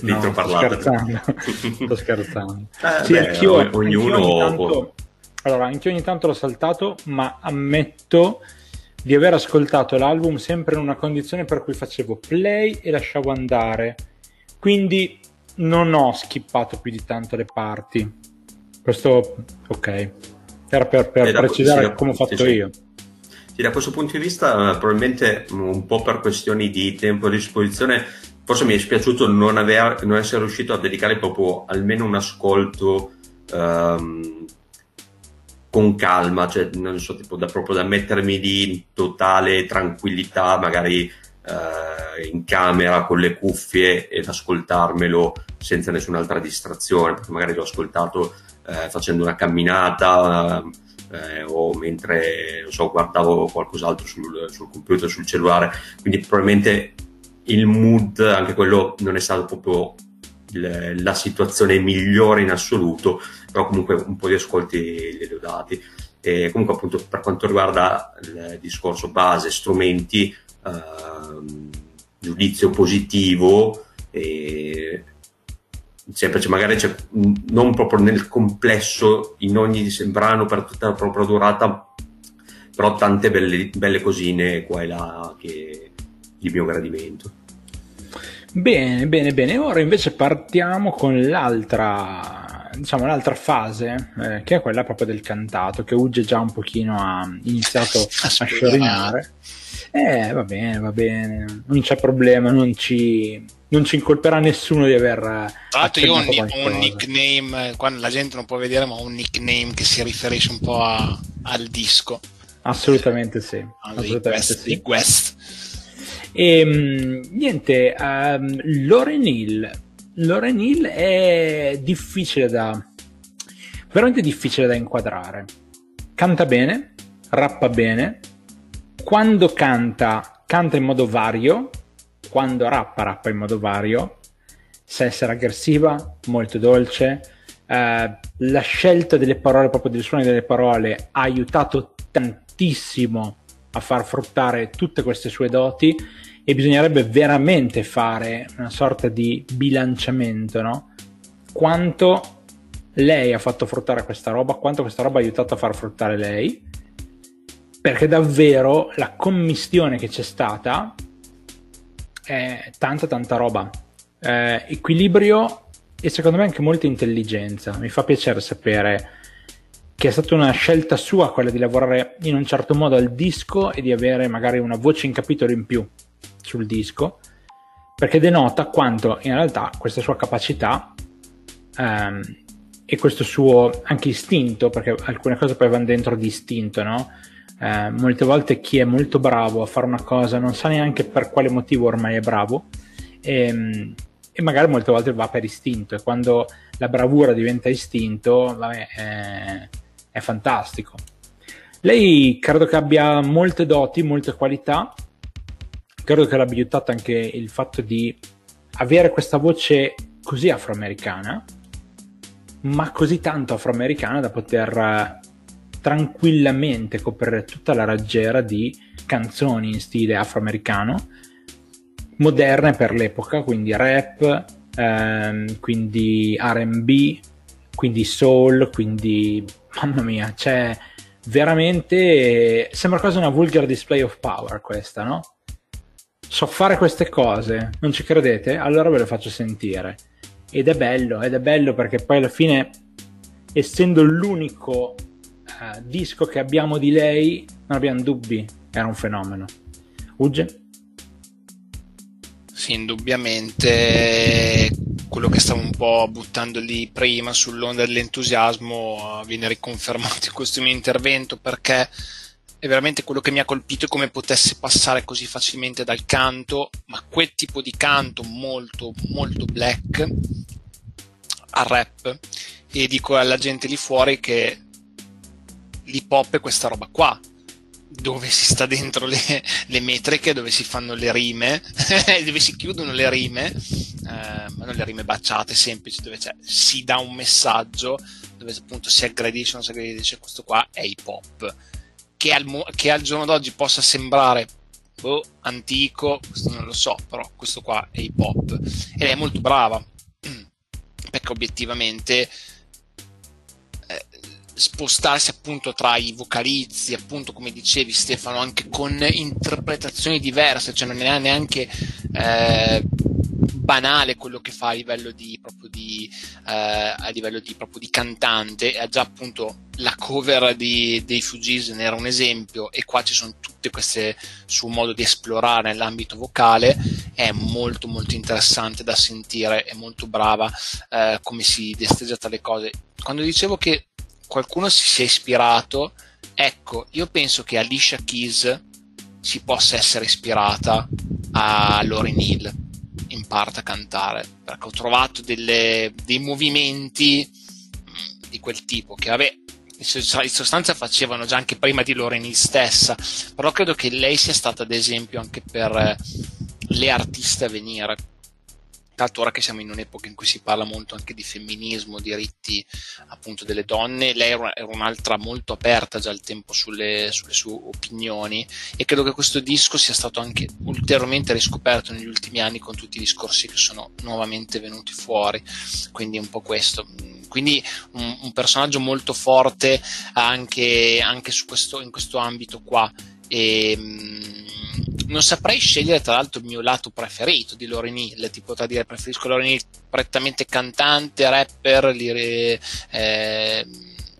Speaker 3: L'intro
Speaker 1: no,
Speaker 3: parlato.
Speaker 1: Sto scherzando. <laughs> sto scherzando.
Speaker 3: Eh, sì, beh, anch'io, ognuno...
Speaker 1: Anch'io tanto, allora, anch'io ogni tanto l'ho saltato, ma ammetto di aver ascoltato l'album sempre in una condizione per cui facevo play e lasciavo andare. Quindi non ho skippato più di tanto le parti. Questo, ok. Era per, per precisare da, come ho fatto sì, io.
Speaker 3: Sì, da questo punto di vista, eh, probabilmente un po' per questioni di tempo a disposizione, forse mi è spiaciuto non, aver, non essere riuscito a dedicare proprio almeno un ascolto um, con calma, cioè non so, tipo da, proprio da mettermi lì in totale tranquillità, magari eh, in camera con le cuffie ed ascoltarmelo senza nessun'altra distrazione, perché magari l'ho ascoltato eh, facendo una camminata eh, o mentre so, guardavo qualcos'altro sul, sul computer, sul cellulare, quindi probabilmente il mood, anche quello non è stato proprio la situazione migliore in assoluto, però comunque un po' di ascolti li ho dati. E comunque appunto per quanto riguarda il discorso base, strumenti, Ehm, giudizio positivo e sempre cioè, magari c'è non proprio nel complesso in ogni brano per tutta la propria durata però tante belle, belle cosine qua e là che di mio gradimento
Speaker 1: bene bene bene ora invece partiamo con l'altra diciamo l'altra fase eh, che è quella proprio del cantato che Uge già un pochino ha iniziato a sciorinare eh, va bene, va bene, non c'è problema, non ci, non ci incolperà nessuno di aver. Tra
Speaker 2: l'altro, io ho un, un, nickname, quando la gente non può vedere, ma ho un nickname che si riferisce un po' a, al disco.
Speaker 1: Assolutamente sì.
Speaker 2: Assolutamente West, sì. West.
Speaker 1: E ehm, niente, um, Loren Hill. Loren Hill è difficile da. veramente difficile da inquadrare. Canta bene, rappa bene, quando canta, canta in modo vario, quando rappa, rappa in modo vario, sa essere aggressiva, molto dolce. Eh, la scelta delle parole, proprio del suono delle parole, ha aiutato tantissimo a far fruttare tutte queste sue doti e bisognerebbe veramente fare una sorta di bilanciamento, no? Quanto lei ha fatto fruttare questa roba, quanto questa roba ha aiutato a far fruttare lei perché davvero la commistione che c'è stata è tanta tanta roba. Eh, equilibrio e secondo me anche molta intelligenza. Mi fa piacere sapere che è stata una scelta sua quella di lavorare in un certo modo al disco e di avere magari una voce in capitolo in più sul disco perché denota quanto in realtà questa sua capacità ehm, e questo suo anche istinto perché alcune cose poi vanno dentro di istinto no? Eh, molte volte chi è molto bravo a fare una cosa non sa neanche per quale motivo ormai è bravo e, ehm, e magari molte volte va per istinto e quando la bravura diventa istinto vabbè, è, è fantastico. Lei credo che abbia molte doti, molte qualità, credo che l'abbia aiutato anche il fatto di avere questa voce così afroamericana, ma così tanto afroamericana da poter eh, tranquillamente coprire tutta la raggiera di canzoni in stile afroamericano, moderne per l'epoca, quindi rap, ehm, quindi RB, quindi soul, quindi mamma mia, c'è veramente sembra quasi una vulgar display of power questa, no? So fare queste cose, non ci credete? Allora ve le faccio sentire. Ed è bello, ed è bello perché poi alla fine, essendo l'unico uh, disco che abbiamo di lei, non abbiamo dubbi, era un fenomeno. Ugge?
Speaker 2: Sì, indubbiamente quello che stavo un po' buttando lì prima sull'onda dell'entusiasmo viene riconfermato in questo mio intervento perché è veramente quello che mi ha colpito come potesse passare così facilmente dal canto, ma quel tipo di canto molto molto black al rap e dico alla gente lì fuori che l'hip hop è questa roba qua dove si sta dentro le, le, metriche, dove si fanno le rime, <laughs> dove si chiudono le rime, eh, ma non le rime baciate semplici, dove si dà un messaggio, dove appunto si aggredisce non si aggredisce, questo qua è hip hop. Che al, che al giorno d'oggi possa sembrare boh, antico, questo non lo so, però questo qua è hip hop. Ed è molto brava, <clears throat> perché obiettivamente spostarsi appunto tra i vocalizzi, appunto come dicevi Stefano, anche con interpretazioni diverse, cioè non è neanche eh, banale quello che fa a livello di, proprio di, eh, a livello di, proprio di cantante, ha già appunto la cover di, dei Fugees ne era un esempio e qua ci sono tutte queste su modo di esplorare l'ambito vocale, è molto molto interessante da sentire, è molto brava eh, come si desteggia tra le cose. Quando dicevo che qualcuno si sia ispirato, ecco, io penso che Alicia Keys si possa essere ispirata a Lauryn Hill in parte a cantare, perché ho trovato delle, dei movimenti mm, di quel tipo che vabbè in sostanza facevano già anche prima di Hill stessa, però credo che lei sia stata ad esempio anche per eh, le artiste a venire, Tanto ora che siamo in un'epoca in cui si parla molto anche di femminismo, diritti appunto delle donne, lei era un'altra molto aperta già al tempo sulle, sulle sue opinioni e credo che questo disco sia stato anche ulteriormente riscoperto negli ultimi anni con tutti i discorsi che sono nuovamente venuti fuori, quindi un po' questo. Quindi un, un personaggio molto forte anche, anche questo, in questo ambito qua. E, non saprei scegliere tra l'altro il mio lato preferito di Lauryn Hill, ti potrei dire preferisco Lauryn Hill prettamente cantante, rapper, lire, eh,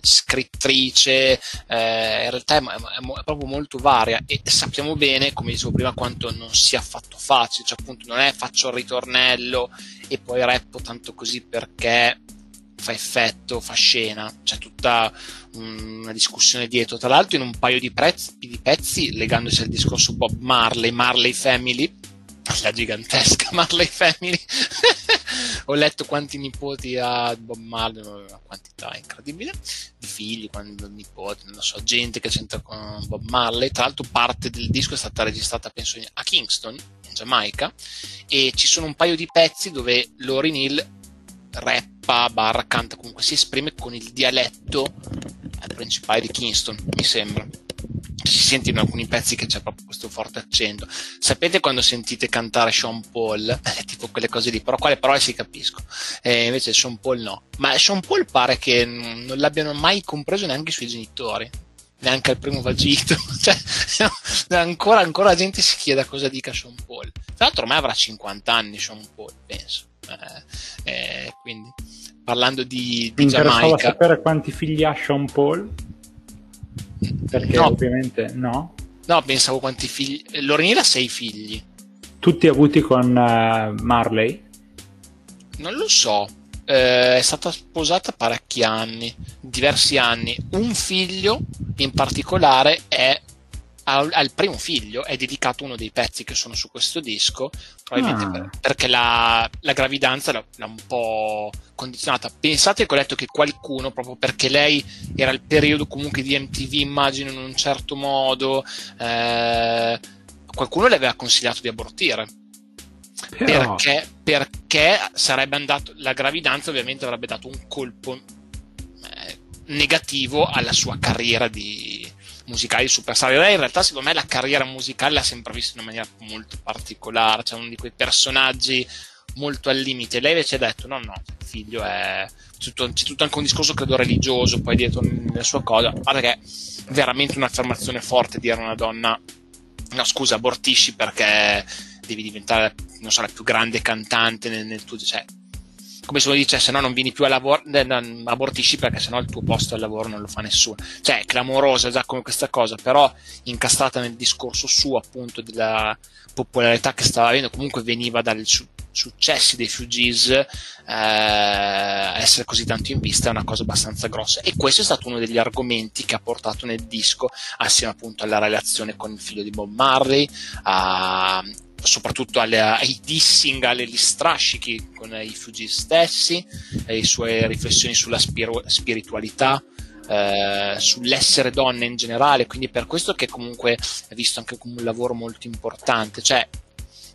Speaker 2: scrittrice, eh, in realtà è, è, è, proprio molto varia. E sappiamo bene, come dicevo prima, quanto non sia affatto facile, cioè appunto non è faccio il ritornello e poi rappo tanto così perché fa effetto, fa scena, c'è tutta una discussione dietro. Tra l'altro, in un paio di, prezzi, di pezzi, legandosi al discorso Bob Marley, Marley Family, <laughs> la gigantesca <laughs> Marley Family. <laughs> Ho letto quanti nipoti ha Bob Marley, una quantità incredibile di figli, nipoti, non so, gente che c'entra con Bob Marley. Tra l'altro, parte del disco è stata registrata, penso, a Kingston, in Giamaica, e ci sono un paio di pezzi dove Lauryn Hill rappa, barra, canta, comunque si esprime con il dialetto principale di Kingston, mi sembra. Si sente in alcuni pezzi che c'è proprio questo forte accento. Sapete quando sentite cantare Sean Paul? È tipo quelle cose lì, però quale parole si capiscono. E invece Sean Paul no. Ma Sean Paul pare che non l'abbiano mai compreso neanche i suoi genitori neanche al primo vagito. <laughs> cioè, ancora, ancora la gente si chiede cosa dica Sean Paul. Tra l'altro, ormai avrà 50 anni Sean Paul, penso. Eh, eh, quindi, parlando di, di
Speaker 1: Mi
Speaker 2: Giamaica.
Speaker 1: sapere quanti figli ha Sean Paul? Perché no. ovviamente no.
Speaker 2: No, pensavo quanti figli. Lorenina ha sei figli.
Speaker 1: Tutti avuti con uh, Marley?
Speaker 2: Non lo so. Eh, è stata sposata parecchi anni, diversi anni. Un figlio in particolare è al, al, primo figlio è dedicato uno dei pezzi che sono su questo disco, probabilmente ah. per, perché la, la gravidanza l'ha, l'ha, un po' condizionata. Pensate che ho letto che qualcuno, proprio perché lei era il periodo comunque di MTV, immagino in un certo modo, eh, qualcuno le aveva consigliato di abortire. Però... Perché, perché sarebbe andato, la gravidanza ovviamente avrebbe dato un colpo eh, negativo alla sua carriera di, musicali superstar. Lei in realtà, secondo me, la carriera musicale l'ha sempre vista in una maniera molto particolare, cioè uno di quei personaggi molto al limite. Lei invece ha detto: no, no, figlio è. C'è tutto, c'è tutto anche un discorso, credo, religioso poi dietro nella sua cosa. A parte che è veramente un'affermazione forte dire a una donna: no, scusa, abortisci perché devi diventare, non so, la più grande cantante nel, nel tuo. Cioè, come se uno dice se no non vieni più a lavoro, abortisci perché sennò il tuo posto al lavoro non lo fa nessuno. Cioè, è clamorosa già come questa cosa, però incastrata nel discorso suo appunto della popolarità che stava avendo, comunque veniva su- successi dei Fugees, eh, essere così tanto in vista è una cosa abbastanza grossa. E questo è stato uno degli argomenti che ha portato nel disco, assieme appunto alla relazione con il figlio di Bob Marley, a soprattutto alle, ai dissing, agli strascichi con i Fuji stessi, le sue riflessioni sulla spir- spiritualità, eh, sull'essere donna in generale, quindi per questo che comunque è visto anche come un lavoro molto importante, cioè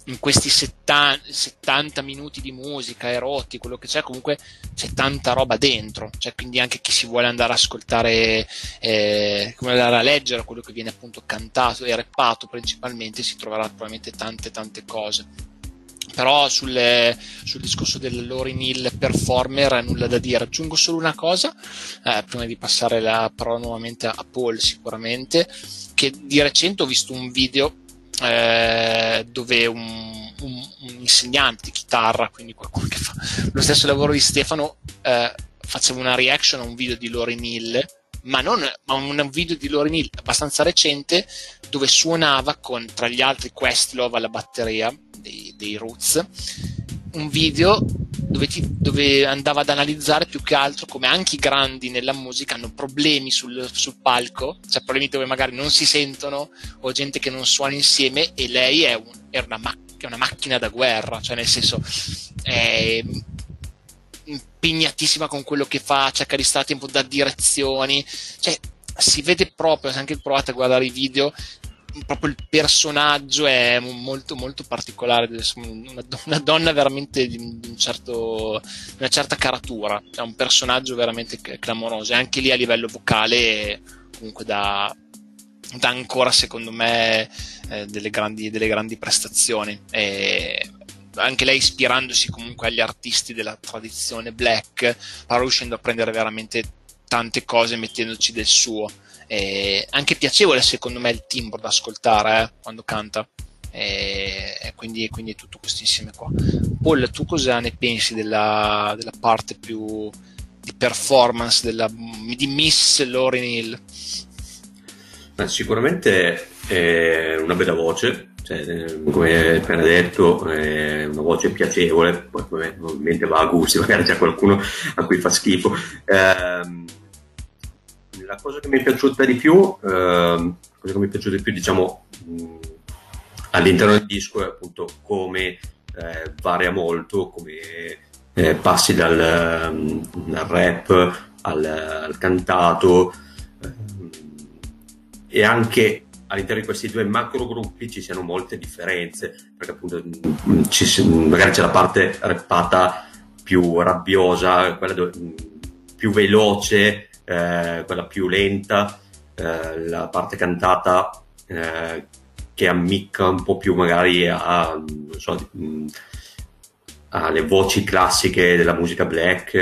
Speaker 2: in questi 70, 70, minuti di musica, erotti, quello che c'è, comunque c'è tanta roba dentro, cioè, quindi anche chi si vuole andare a ascoltare, eh, come andare a leggere quello che viene appunto cantato e rappato principalmente, si troverà probabilmente tante tante cose. Però sulle, sul discorso del Lauryn Hill performer nulla da dire, aggiungo solo una cosa, eh, prima di passare la parola nuovamente a Paul sicuramente, che di recente ho visto un video eh, dove un, un, un, insegnante chitarra, quindi qualcuno che fa lo stesso lavoro di Stefano, eh, faceva una reaction a un video di Lauryn Hill, ma, non, ma un video di Lauryn Hill abbastanza recente dove suonava con tra gli altri Questlove alla batteria dei, dei Roots. Un video dove, ti, dove, andava ad analizzare più che altro come anche i grandi nella musica hanno problemi sul, sul, palco, cioè problemi dove magari non si sentono o gente che non suona insieme e lei è, un, è, una, è una, macchina da guerra, cioè nel senso è impegnatissima con quello che fa, cerca di stare a tempo da direzioni, cioè si vede proprio, se anche provate a guardare i video, proprio il personaggio è molto molto particolare una, una donna veramente di, un certo, una certa caratura. È un personaggio veramente clamoroso e anche lì a livello vocale comunque da, da ancora secondo me eh, delle, grandi, delle grandi prestazioni. E anche lei ispirandosi comunque agli artisti della tradizione black sta riuscendo a prendere veramente tante cose mettendoci del suo è anche piacevole secondo me il timbro da ascoltare eh, quando canta. E quindi, quindi tutto questo insieme qua. Paul, tu cosa ne pensi della, della parte più di performance della, di Miss Lauryn Hill?
Speaker 3: Beh, sicuramente è una bella voce, cioè, come hai appena detto, è una voce piacevole, poi ovviamente va a gusti, <laughs> magari c'è qualcuno a cui fa schifo. Ehm, la cosa che mi è piaciuta di più, eh, cosa che mi è piaciuta di più, diciamo, mh, all'interno del disco è appunto come eh, varia molto, come eh, passi dal, dal rap al, al cantato ehm, e anche all'interno di questi due macro gruppi ci siano molte differenze, perché appunto ci, magari c'è la parte rappata più rabbiosa, quella do, più veloce, eh, quella più lenta, eh, la parte cantata eh, che ammicca un po' più magari a, so, mm, alle voci classiche della musica black.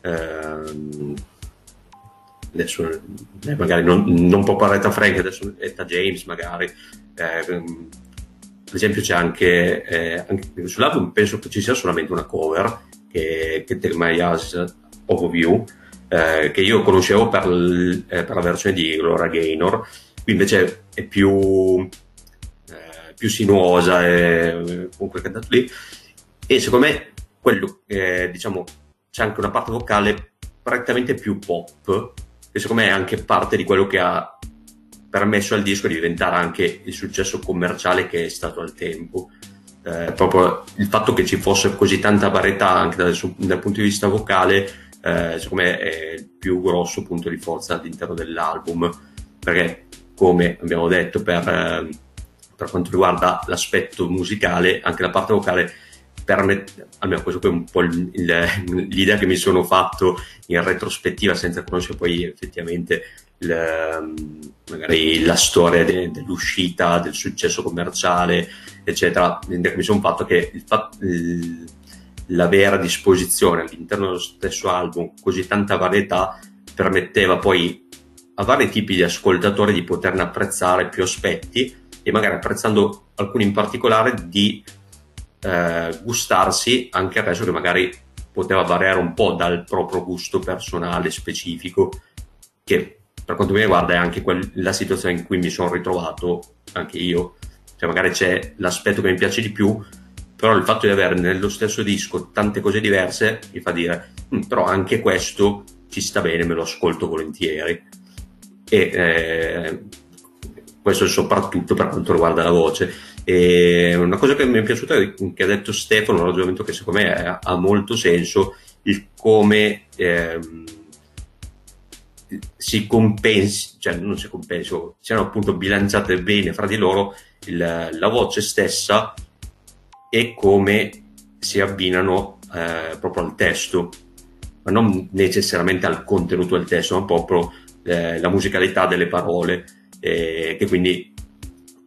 Speaker 3: Ehm, adesso eh, magari non, non può parlare Eta Frank, adesso Eta James magari. Eh, per esempio c'è anche, eh, anche sull'album penso che ci sia solamente una cover che, che Take My Eyes Overview eh, che io conoscevo per, l, eh, per, la versione di Gloria Gaynor, qui invece è più, eh, più sinuosa e comunque cantato lì e secondo me quello diciamo c'è anche una parte vocale prettamente più pop che secondo me è anche parte di quello che ha permesso al disco di diventare anche il successo commerciale che è stato al tempo. Eh, proprio il fatto che ci fosse così tanta varietà anche dal, dal punto di vista vocale, eh, secondo me è il più grosso punto di forza all'interno dell'album, perché come abbiamo detto per, eh, per quanto riguarda l'aspetto musicale, anche la parte vocale permette, almeno questo è un po' il, il, <laughs> l'idea che mi sono fatto in retrospettiva senza conoscere poi effettivamente il, magari la storia de, dell'uscita, del successo commerciale, eccetera. Mi sono fatto che il, l'avere a disposizione all'interno dello stesso album così tanta varietà permetteva poi a vari tipi di ascoltatori di poterne apprezzare più aspetti e magari apprezzando alcuni in particolare di eh, gustarsi anche adesso che magari poteva variare un po' dal proprio gusto personale specifico, che per quanto mi riguarda è anche quel, la situazione in cui mi sono ritrovato anche io. Cioè magari c'è l'aspetto che mi piace di più, però il fatto di avere nello stesso disco tante cose diverse mi fa dire, mm, però anche questo ci sta bene, me lo ascolto volentieri. E eh, questo soprattutto per quanto riguarda la voce e una cosa che mi è piaciuta che ha detto Stefano, un ragionamento che secondo me ha, molto senso, il come ehm, si compensi, cioè non si compensi, siano appunto bilanciate bene fra di loro il, la voce stessa e come si abbinano eh, proprio al testo, ma non necessariamente al contenuto del testo, ma proprio eh, la musicalità delle parole, eh, che quindi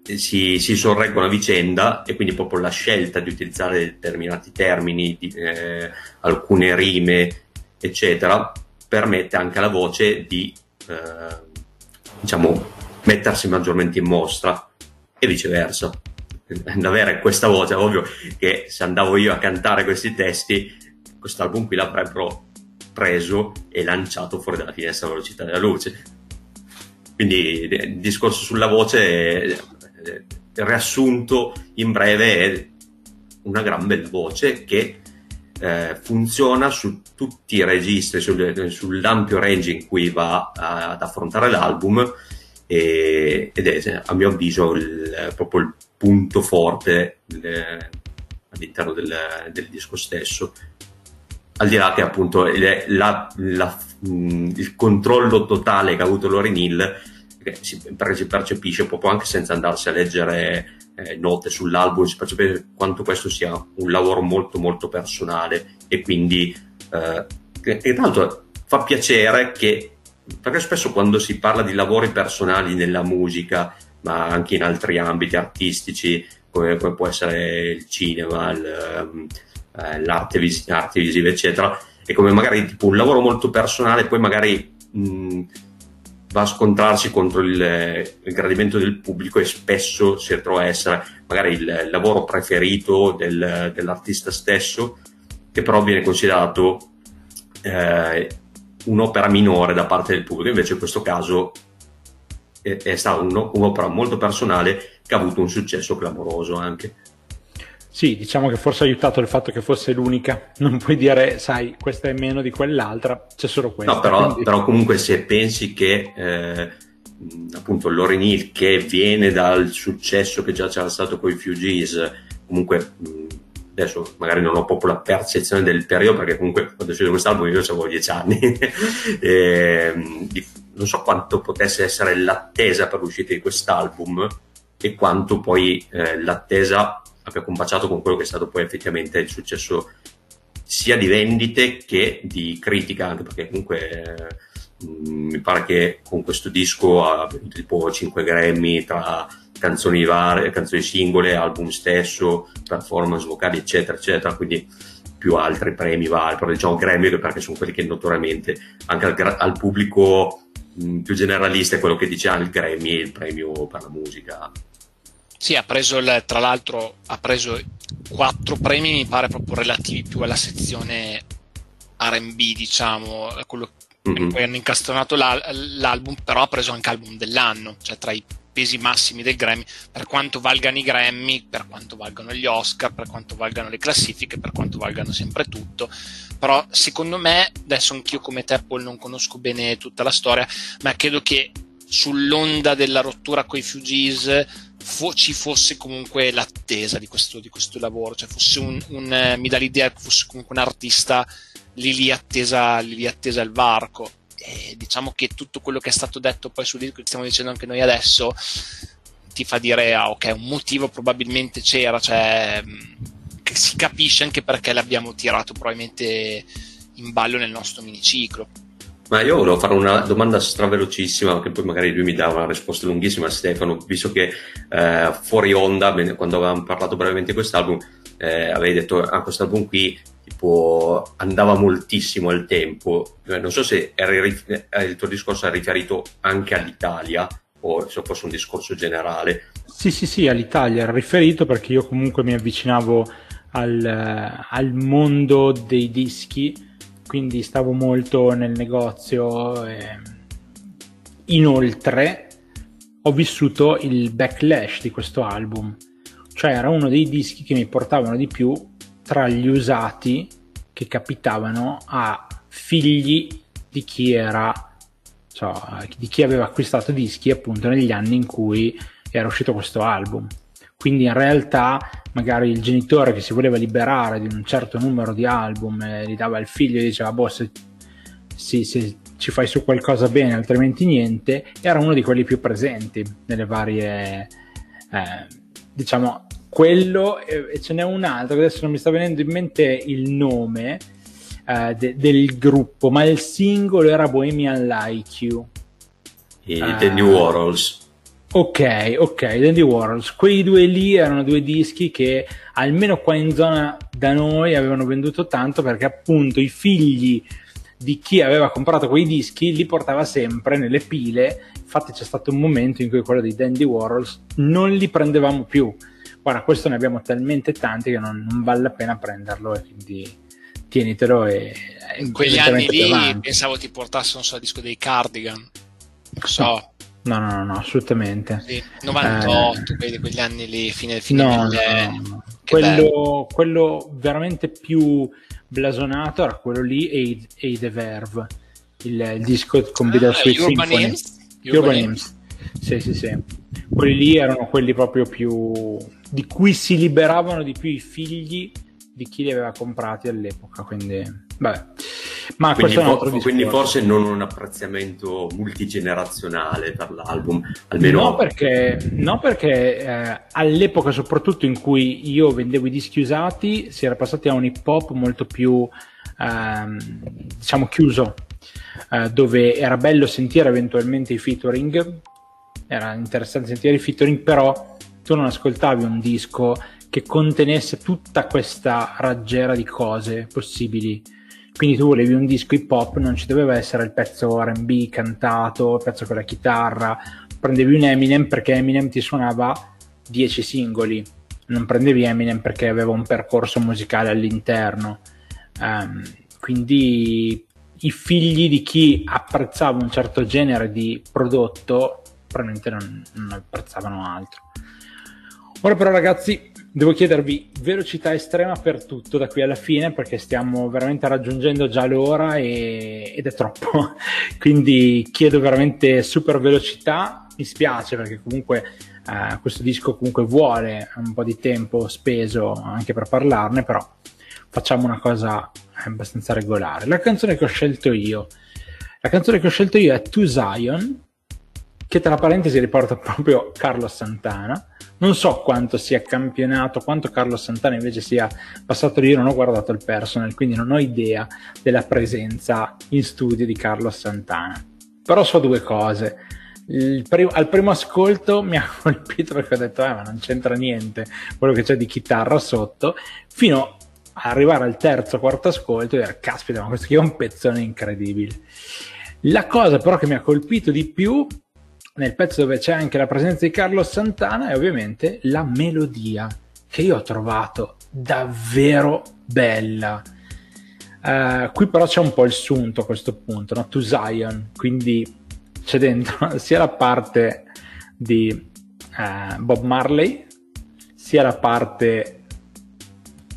Speaker 3: si, si sorreggono a vicenda e quindi proprio la scelta di utilizzare determinati termini, di, eh, alcune rime, eccetera, permette anche alla voce di eh, diciamo mettersi maggiormente in mostra e viceversa. Avere questa voce, ovvio che se andavo io a cantare questi testi, quest'album qui l'avrebbero preso e lanciato fuori dalla finestra a velocità della luce. Quindi il discorso sulla voce eh, riassunto in breve è una gran bella voce che eh, funziona su tutti i registri, sul, sull'ampio range in cui va a, ad affrontare l'album e, ed è a mio avviso il, proprio il punto forte eh, all'interno del, del, disco stesso. Al di là che appunto la, la, il controllo totale che ha avuto Loren Hill che si percepisce proprio anche senza andarsi a leggere eh, note sull'album, si percepisce quanto questo sia un lavoro molto molto personale e quindi eh, e, tra l'altro fa piacere che perché spesso quando si parla di lavori personali nella musica ma anche in altri ambiti artistici come, come può essere il cinema il, ehm, eh, l'arte, vis- l'arte visiva eccetera e come magari tipo un lavoro molto personale poi magari mh, va a scontrarsi contro il, il, gradimento del pubblico e spesso si ritrova a essere magari il, il lavoro preferito del, dell'artista stesso, che però viene considerato eh, un'opera minore da parte del pubblico. Invece in questo caso è, è stata un, un'opera molto personale che ha avuto un successo clamoroso anche.
Speaker 1: Sì, diciamo che forse ha aiutato il fatto che fosse l'unica. Non puoi dire, sai, questa è meno di quell'altra, c'è solo questa.
Speaker 3: No, però, quindi... però comunque se pensi che eh, appunto Lauren Hill, che viene dal successo che già c'era stato con i Fugees, comunque adesso magari non ho proprio la percezione del periodo, perché comunque quando è uscito quest'album io avevo dieci anni, <laughs> e, non so quanto potesse essere l'attesa per l'uscita di quest'album e quanto poi eh, l'attesa abbia combaciato con quello che è stato poi effettivamente il successo sia di vendite che di critica, anche perché comunque eh, mi pare che con questo disco ha avuto tipo 5 Grammy tra canzoni varie, canzoni singole, album stesso, performance vocali, eccetera, eccetera, quindi più altri premi vari, però diciamo Grammy perché sono quelli che notoriamente anche al, al pubblico mh, più generalista è quello che dice ah, il Grammy, il premio per la musica
Speaker 2: sì, ha preso il, tra l'altro ha preso quattro premi, mi pare proprio relativi più alla sezione RB, diciamo, quello mm-hmm. poi hanno incastronato l'album, però ha preso anche album dell'anno, cioè tra i pesi massimi del Grammy, per quanto valgano i Grammy, per quanto valgano gli Oscar, per quanto valgano le classifiche, per quanto valgano sempre tutto. Però secondo me, adesso anch'io come te Paul non conosco bene tutta la storia, ma credo che sull'onda della rottura con i Fugees fo- ci fosse comunque l'attesa di questo, di questo lavoro, cioè fosse un, un eh, mi dà l'idea che fosse comunque un artista lì lì attesa, lì lì attesa il varco. Diciamo che tutto quello che è stato detto poi sul disco che stiamo dicendo anche noi adesso ti fa dire ah, ok un motivo probabilmente c'era cioè che si capisce anche perché l'abbiamo tirato probabilmente in ballo nel nostro miniciclo.
Speaker 3: Ma io volevo fare una domanda stravelocissima, che poi magari lui mi dà una risposta lunghissima, Stefano, visto che eh, fuori onda, quando avevamo parlato brevemente di quest'album, eh, avevi detto, ah, quest'album qui tipo andava moltissimo al tempo. Eh, non so se eri, eh, il tuo discorso è riferito anche all'Italia o se fosse un discorso generale.
Speaker 1: Sì, sì, sì, all'Italia era riferito perché io comunque mi avvicinavo al, al mondo dei dischi quindi stavo molto nel negozio. E... Inoltre ho vissuto il backlash di questo album, cioè era uno dei dischi che mi portavano di più tra gli usati che capitavano a figli di chi era, cioè, di chi aveva acquistato dischi appunto negli anni in cui era uscito questo album. Quindi in realtà magari il genitore che si voleva liberare di un certo numero di album e li dava al figlio e diceva boh se, se, se ci fai su qualcosa bene altrimenti niente, era uno di quelli più presenti nelle varie... Eh, diciamo quello e ce n'è un altro che adesso non mi sta venendo in mente il nome eh, de- del gruppo ma il singolo era Bohemian Like You
Speaker 3: e uh, The New Warhols
Speaker 1: Ok, ok, Dandy Warhols. Quei due lì erano due dischi che almeno qua in zona da noi avevano venduto tanto perché appunto i figli di chi aveva comprato quei dischi li portava sempre nelle pile. Infatti c'è stato un momento in cui quello di Dandy Warhols non li prendevamo più. Guarda, questo ne abbiamo talmente tanti che non, non vale la pena prenderlo e quindi tienitelo e...
Speaker 2: In quegli anni lì pensavo ti portasse un so disco dei Cardigan. Non so.
Speaker 1: No, no, no, assolutamente.
Speaker 2: Sì, 98, eh, vedi quegli anni lì, fine, fine
Speaker 1: no, no, no. Quello, quello, veramente più blasonato era quello lì e, e The Verve, il, il disco con Bitter ah, Sweet
Speaker 2: Urban
Speaker 1: Symphony.
Speaker 2: Hymns?
Speaker 1: Urban Hymns. Sì, sì, sì. Quelli lì erano quelli proprio più... di cui si liberavano di più i figli di chi li aveva comprati all'epoca, quindi... Vabbè.
Speaker 3: Ma quindi, for- quindi forse non un apprezzamento multigenerazionale per l'album, almeno...
Speaker 1: No, perché, no perché eh, all'epoca soprattutto in cui io vendevo i dischi usati si era passati a un hip hop molto più, ehm, diciamo, chiuso, eh, dove era bello sentire eventualmente i featuring, era interessante sentire i featuring, però tu non ascoltavi un disco che contenesse tutta questa raggiera di cose possibili quindi tu volevi un disco hip hop, non ci doveva essere il pezzo RB cantato, il pezzo con la chitarra, prendevi un Eminem perché Eminem ti suonava 10 singoli, non prendevi Eminem perché aveva un percorso musicale all'interno. Um, quindi i figli di chi apprezzava un certo genere di prodotto probabilmente non, non apprezzavano altro. Ora però ragazzi Devo chiedervi velocità estrema per tutto da qui alla fine perché stiamo veramente raggiungendo già l'ora e, ed è troppo. <laughs> Quindi chiedo veramente super velocità. Mi spiace perché comunque eh, questo disco comunque vuole un po' di tempo speso anche per parlarne, però facciamo una cosa abbastanza regolare. La canzone che ho scelto io, la canzone che ho scelto io è To Zion, che tra parentesi riporta proprio Carlos Santana non so quanto sia campionato, quanto Carlo Santana invece sia passato lì, non ho guardato il personal, quindi non ho idea della presenza in studio di Carlo Santana. Però so due cose. Prim- al primo ascolto mi ha <laughs> colpito perché ho detto, eh, ma non c'entra niente quello che c'è di chitarra sotto, fino ad arrivare al terzo, quarto ascolto e dire, caspita, ma questo qui è un pezzone incredibile. La cosa però che mi ha colpito di più nel pezzo dove c'è anche la presenza di Carlos Santana è ovviamente la melodia che io ho trovato davvero bella. Uh, qui però c'è un po' il sunto a questo punto, no? To Zion, quindi c'è dentro <laughs> sia la parte di uh, Bob Marley, sia la parte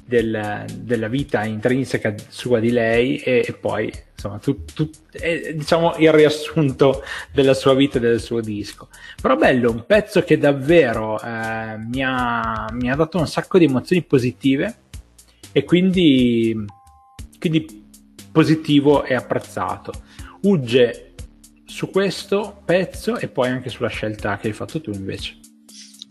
Speaker 1: del, della vita intrinseca sua di lei e, e poi insomma, tu, tu, è diciamo il riassunto della sua vita e del suo disco. Però bello, un pezzo che davvero eh, mi, ha, mi, ha, dato un sacco di emozioni positive e quindi, quindi positivo e apprezzato. Ugge su questo pezzo e poi anche sulla scelta che hai fatto tu invece.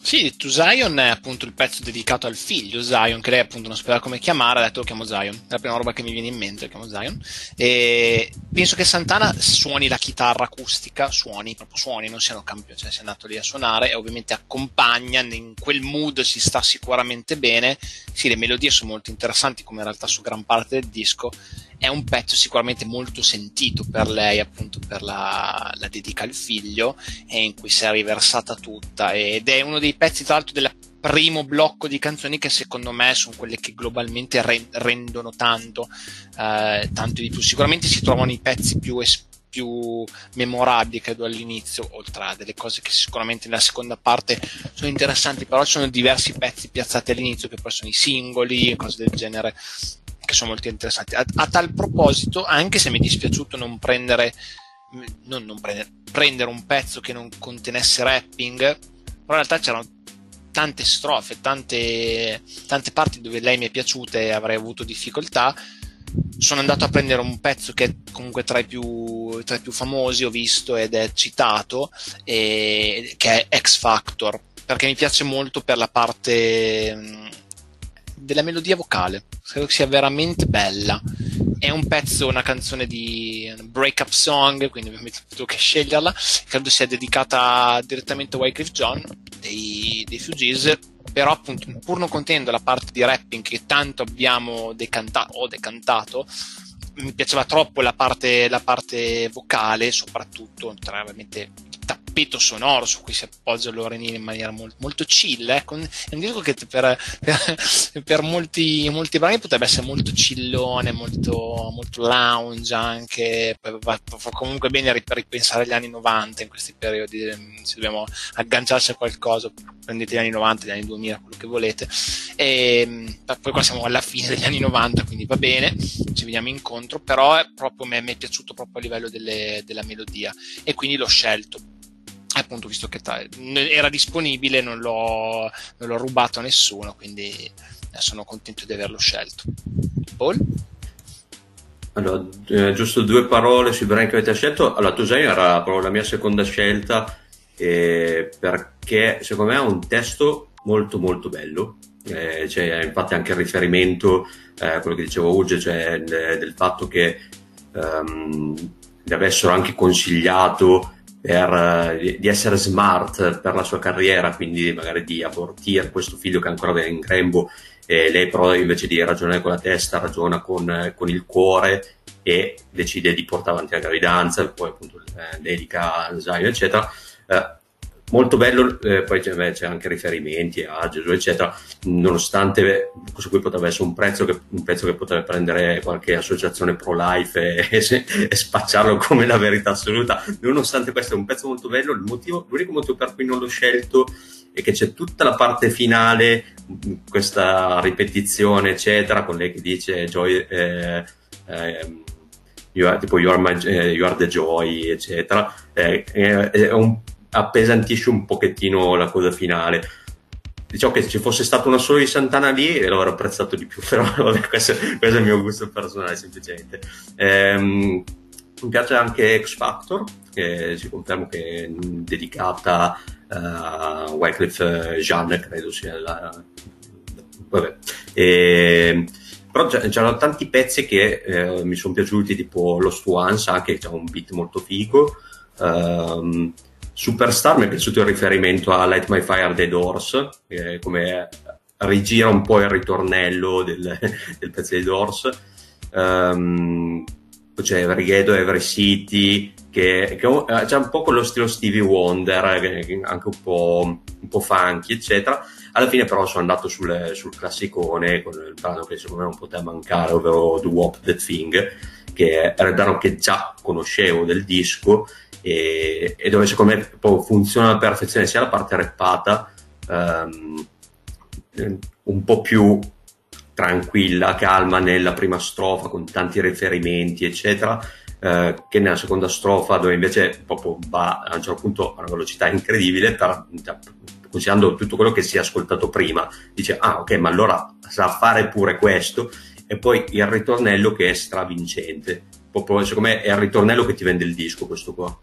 Speaker 2: Sì, To Zion è appunto il pezzo dedicato al figlio Zion, che lei appunto non sapeva come chiamare, ha detto lo chiamo Zion, è la prima roba che mi viene in mente, lo chiamo Zion. E penso che Santana suoni la chitarra acustica, suoni, proprio suoni, non siano campioni, cioè sia andato lì a suonare e ovviamente accompagna, in quel mood si sta sicuramente bene. Sì, le melodie sono molto interessanti, come in realtà su gran parte del disco, è un pezzo sicuramente molto sentito per lei, appunto per la, la dedica al figlio, e in cui si è riversata tutta. Ed è uno dei pezzi, tra l'altro, del primo blocco di canzoni che secondo me sono quelle che globalmente re- rendono tanto, eh, tanto di più. Sicuramente si trovano i pezzi più esposti più memorabili credo all'inizio, oltre a delle cose che sicuramente nella seconda parte sono interessanti, però ci sono diversi pezzi piazzati all'inizio che poi sono i singoli, cose del genere che sono molto interessanti. A, a tal proposito, anche se mi è dispiaciuto non prendere, non, non prendere, prendere un pezzo che non contenesse rapping, però in realtà c'erano tante strofe, tante, tante parti dove lei mi è piaciuta e avrei avuto difficoltà. Sono andato a prendere un pezzo che è comunque tra i più, tra i più famosi, ho visto ed è citato, e, che è X Factor, perché mi piace molto per la parte della melodia vocale. Credo che sia veramente bella. È un pezzo, una canzone di breakup song, quindi ovviamente potuto che sceglierla. Credo sia dedicata direttamente a Wycliffe John dei, dei Fugees. Però, appunto, pur non contenendo la parte di rapping che tanto abbiamo decantato o decantato, mi piaceva troppo la parte, la parte vocale, soprattutto tra ovviamente tappeto sonoro su cui si appoggia Lorenini in maniera molto, molto chill. Ecco. È un disco che per, per, per molti, molti, brani potrebbe essere molto chillone, molto, molto lounge anche. Fa comunque bene ripensare agli anni 90 in questi periodi. Ehm, se dobbiamo agganciarci a qualcosa, prendete gli anni 90, gli anni 2000, quello che volete. E, ehm, poi qua siamo alla fine degli anni 90, quindi va bene, ci veniamo incontro, però è proprio, mi è piaciuto proprio a livello delle, della melodia e quindi l'ho scelto appunto visto che ta- era disponibile non l'ho, non l'ho rubato a nessuno quindi sono contento di averlo scelto Paul?
Speaker 3: Allora, eh, giusto due parole sui brani che avete scelto. Allora, Tusei era proprio la mia seconda scelta eh, perché secondo me ha un testo molto molto bello. Eh, c'è infatti anche il riferimento eh, quello che dicevo Uge, cioè del, del fatto che um, gli avessero anche consigliato per, eh, di essere smart per la sua carriera, quindi magari di abortire questo figlio che ancora è in grembo, e lei però invece di ragionare con la testa ragiona con, con il cuore e decide di portare avanti la gravidanza, poi appunto eh, dedica al Zion, eccetera. Eh, molto bello, eh, poi c'è, beh, c'è, anche riferimenti a Gesù, eccetera, nonostante questo qui potrebbe essere un, che, un, pezzo che potrebbe prendere qualche associazione pro-life e, <laughs> e, e, spacciarlo come la verità assoluta, nonostante questo è un pezzo molto bello, motivo, l'unico motivo per cui non l'ho scelto è che c'è tutta la parte finale, questa ripetizione, eccetera, con lei che dice Joy... Eh, eh, you are, tipo you are, my, eh, you are the joy, eccetera, eh, è un appesantisce un pochettino la cosa finale. Diciamo che se ci fosse stata una sola di Santana lì l'avrei apprezzato di più, <laughs> però vabbè, questo, questo, è il mio gusto personale semplicemente. Ehm, mi piace anche X Factor, che si conferma che è dedicata a uh, Wycliffe Jean, credo sia la... Vabbè. E, però c'erano tanti pezzi che eh, mi sono piaciuti, tipo Lost Ones, anche che c'è un beat molto figo. Um, Superstar mi è piaciuto il riferimento a Light My Fire dei Doors, eh, come rigira un po' il ritornello del, <laughs> del pezzo dei Doors. Um, poi c'è Everghedo, Every City, che, che eh, c'è un po' quello stile Stevie Wonder, che, anche un po', un po' funky, eccetera. Alla fine però sono andato sul, sul classicone, con il brano che secondo me non poteva mancare, ovvero The Wop That Thing, che era il brano che già conoscevo del disco e, e dove secondo me funziona alla perfezione sia la parte rappata um, un po' più tranquilla, calma nella prima strofa con tanti riferimenti, eccetera, eh, che nella seconda strofa dove invece proprio va a un certo punto a una velocità incredibile, per, considerando tutto quello che si è ascoltato prima, dice ah ok, ma allora sa fare pure questo e poi il ritornello che è stravincente. Proprio, secondo me è il ritornello che ti vende il disco questo qua.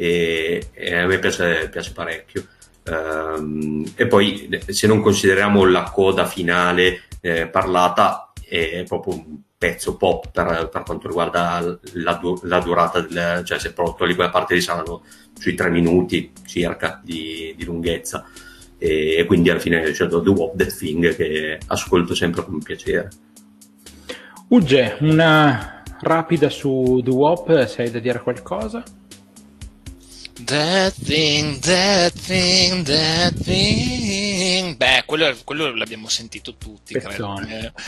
Speaker 3: E, e a me piace, piace parecchio. Um, e poi se non consideriamo la coda finale eh, parlata è proprio un pezzo pop per, per quanto riguarda la, la durata del, cioè se proprio togli quella parte lì saranno sui tre minuti circa di, di lunghezza. E, quindi alla fine ho scelto The Wop That Thing che ascolto sempre con piacere.
Speaker 1: Ugge, una rapida su The Wop se hai da dire qualcosa
Speaker 2: That thing, that thing, that thing. Beh, quello, quello l'abbiamo sentito tutti, credo.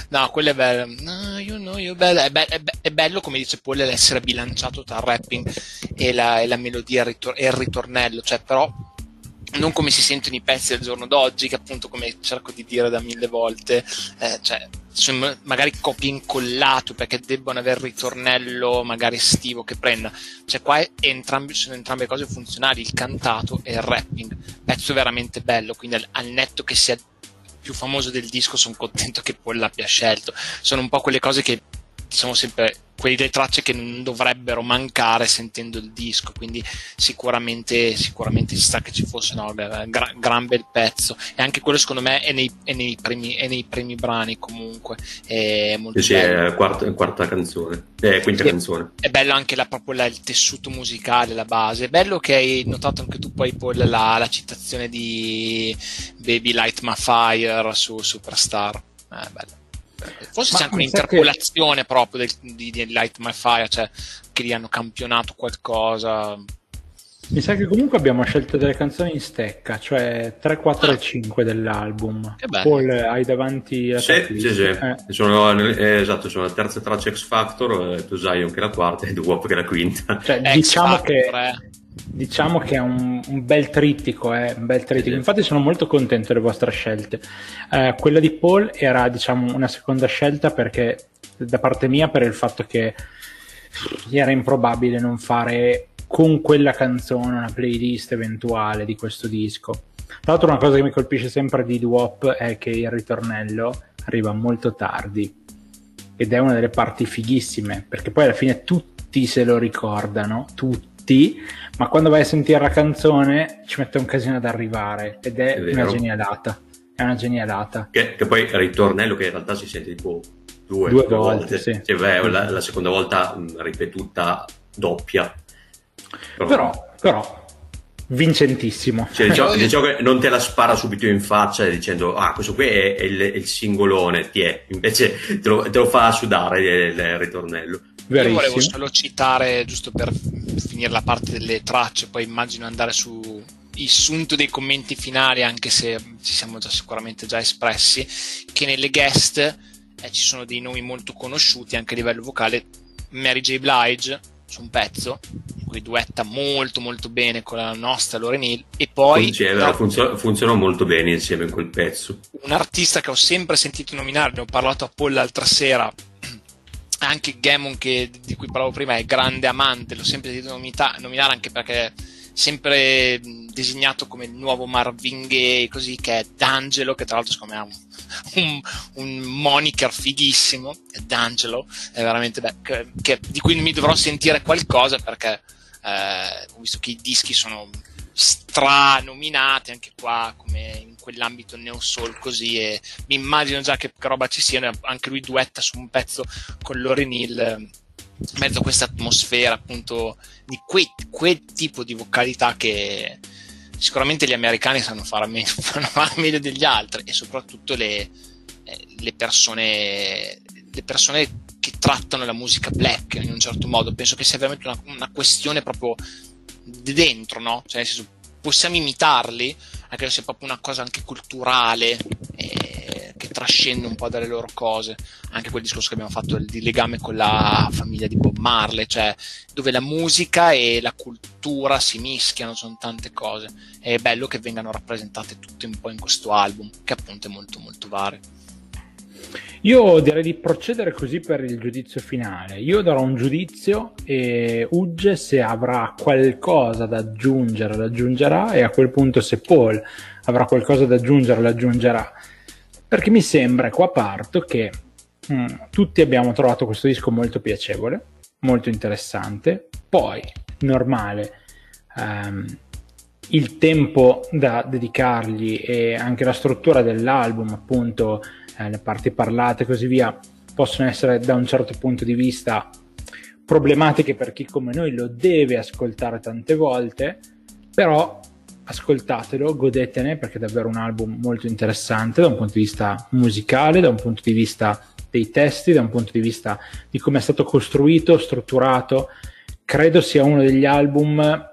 Speaker 2: No, quello è bello. No, you know, you bello. È, be- è, be- è, bello, come dice Paul, l'essere bilanciato tra il rapping e la, e la melodia e il ritornello. Cioè, però, non come si sentono i pezzi del giorno d'oggi, che appunto, come cerco di dire da mille volte, eh, cioè, sono magari copie incollato perché debbono avere ritornello magari estivo che prenda. Cioè, qua entrambi, sono entrambe cose funzionali, il cantato e il rapping. Pezzo veramente bello, quindi al, al netto che sia più famoso del disco, sono contento che poi l'abbia scelto. Sono un po' quelle cose che diciamo sempre quelle tracce che non dovrebbero mancare sentendo il disco, quindi sicuramente, sicuramente ci sta che ci fosse no, gra, gran bel pezzo e anche quello secondo me è nei, è nei, primi, è nei primi, brani comunque. È molto
Speaker 3: sì, bello. è quarta, quarta canzone, è quinta sì, canzone.
Speaker 2: È bello anche la, proprio la, il tessuto musicale, la base. È bello che hai notato anche tu poi, poi la, la citazione di Baby Light My Fire su Superstar. Eh, bello. Forse Ma c'è anche un'interpolazione che... proprio del, di, di, Light My Fire, cioè che gli hanno campionato qualcosa.
Speaker 1: Mi sa che comunque abbiamo scelto delle canzoni in stecca, cioè 3, 4 ah. e 5 dell'album. Paul, hai davanti
Speaker 3: la Sì, sì, sì. Eh. Sono, eh, esatto, sono la terza traccia X Factor, eh, To Zion che è la quarta e The Wop che è la quinta.
Speaker 1: Cioè, diciamo che... Diciamo che è un, un bel trittico, eh, un bel trittico. infatti sono molto contento delle vostre scelte. Eh, quella di Paul era diciamo una seconda scelta perché da parte mia per il fatto che era improbabile non fare con quella canzone una playlist eventuale di questo disco. Tra l'altro una cosa che mi colpisce sempre di Duop è che il ritornello arriva molto tardi ed è una delle parti fighissime perché poi alla fine tutti se lo ricordano, tutti ma quando vai a sentire la canzone ci mette un casino ad arrivare ed è, è una genialata. È una genialata.
Speaker 3: Che, che, poi il ritornello che in realtà si sente tipo due,
Speaker 1: due, volte. volte. Sì.
Speaker 3: Cioè, beh, la, la, seconda volta mh, ripetuta doppia.
Speaker 1: Però, però, però vincentissimo.
Speaker 3: Cioè, diciamo, diciamo, che non te la spara subito in faccia dicendo ah questo qui è, è, il, è il, singolone, ti è. invece te lo, te lo, fa sudare il, il ritornello.
Speaker 2: Verissimo. Io volevo solo citare, giusto per finire la parte delle tracce, poi immagino andare su il sunto dei commenti finali, anche se ci siamo già sicuramente già espressi, che nelle guest eh, ci sono dei nomi molto conosciuti anche a livello vocale. Mary J. Blige su un pezzo in cui duetta molto molto bene con la nostra Lauren Hill e poi
Speaker 3: Funziona, funziona, funzionano molto bene insieme in quel pezzo
Speaker 2: un artista che ho sempre sentito nominare ne ho parlato a Paul l'altra sera anche Gammon che, di cui parlavo prima è grande amante, l'ho sempre sentito nomita- nominare anche perché è sempre designato come il nuovo Marvin Gaye, così che è D'Angelo, che tra l'altro secondo me ha un, un, un moniker fighissimo, è D'Angelo, è veramente bello, che, che, di cui mi dovrò sentire qualcosa perché eh, ho visto che i dischi sono stranominati anche qua come in quell'ambito neo soul così e mi immagino già che, che roba ci sia anche lui duetta su un pezzo con Loren Hill mezzo a questa atmosfera appunto di quel, quel tipo di vocalità che sicuramente gli americani sanno fare meglio, <laughs> fanno fare meglio degli altri e soprattutto le, eh, le persone le persone che trattano la musica black in un certo modo. Penso che sia veramente una, una questione proprio di dentro, no? Cioè, nel senso, possiamo imitarli, anche se è proprio una cosa anche culturale, eh, che trascende un po' dalle loro cose. Anche quel discorso che abbiamo fatto di legame con la famiglia di Bob Marley, cioè dove la musica e la cultura si mischiano, sono tante cose. È bello che vengano rappresentate tutte un po' in questo album, che appunto è molto molto vario.
Speaker 1: Io direi di procedere così per il giudizio finale. Io darò un giudizio e Ugge se avrà qualcosa da aggiungere l'aggiungerà e a quel punto se Paul avrà qualcosa da aggiungere l'aggiungerà. Perché mi sembra, qua parto, che mh, mm, tutti abbiamo trovato questo disco molto piacevole, molto interessante. Poi, normale, um, il tempo da dedicargli e anche la struttura dell'album, appunto eh, le parti parlate e così via, possono essere da un certo punto di vista problematiche per chi come noi lo deve ascoltare tante volte, però ascoltatelo, godetene perché è davvero un album molto interessante da un punto di vista musicale, da un punto di vista dei testi, da un punto di vista di come è stato costruito, strutturato. Credo sia uno degli album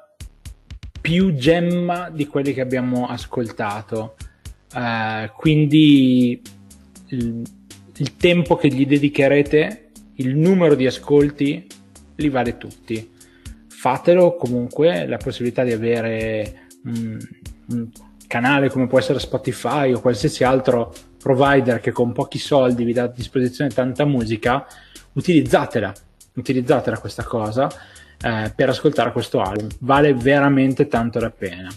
Speaker 1: più gemma di quelli che abbiamo ascoltato. Uh, quindi il, il tempo che gli dedicherete, il numero di ascolti, li vale tutti. Fatelo comunque, la possibilità di avere un, un canale come può essere Spotify o qualsiasi altro provider che con pochi soldi vi dà a disposizione tanta musica, utilizzatela, utilizzatela questa cosa eh, per ascoltare questo album, vale veramente tanto la pena.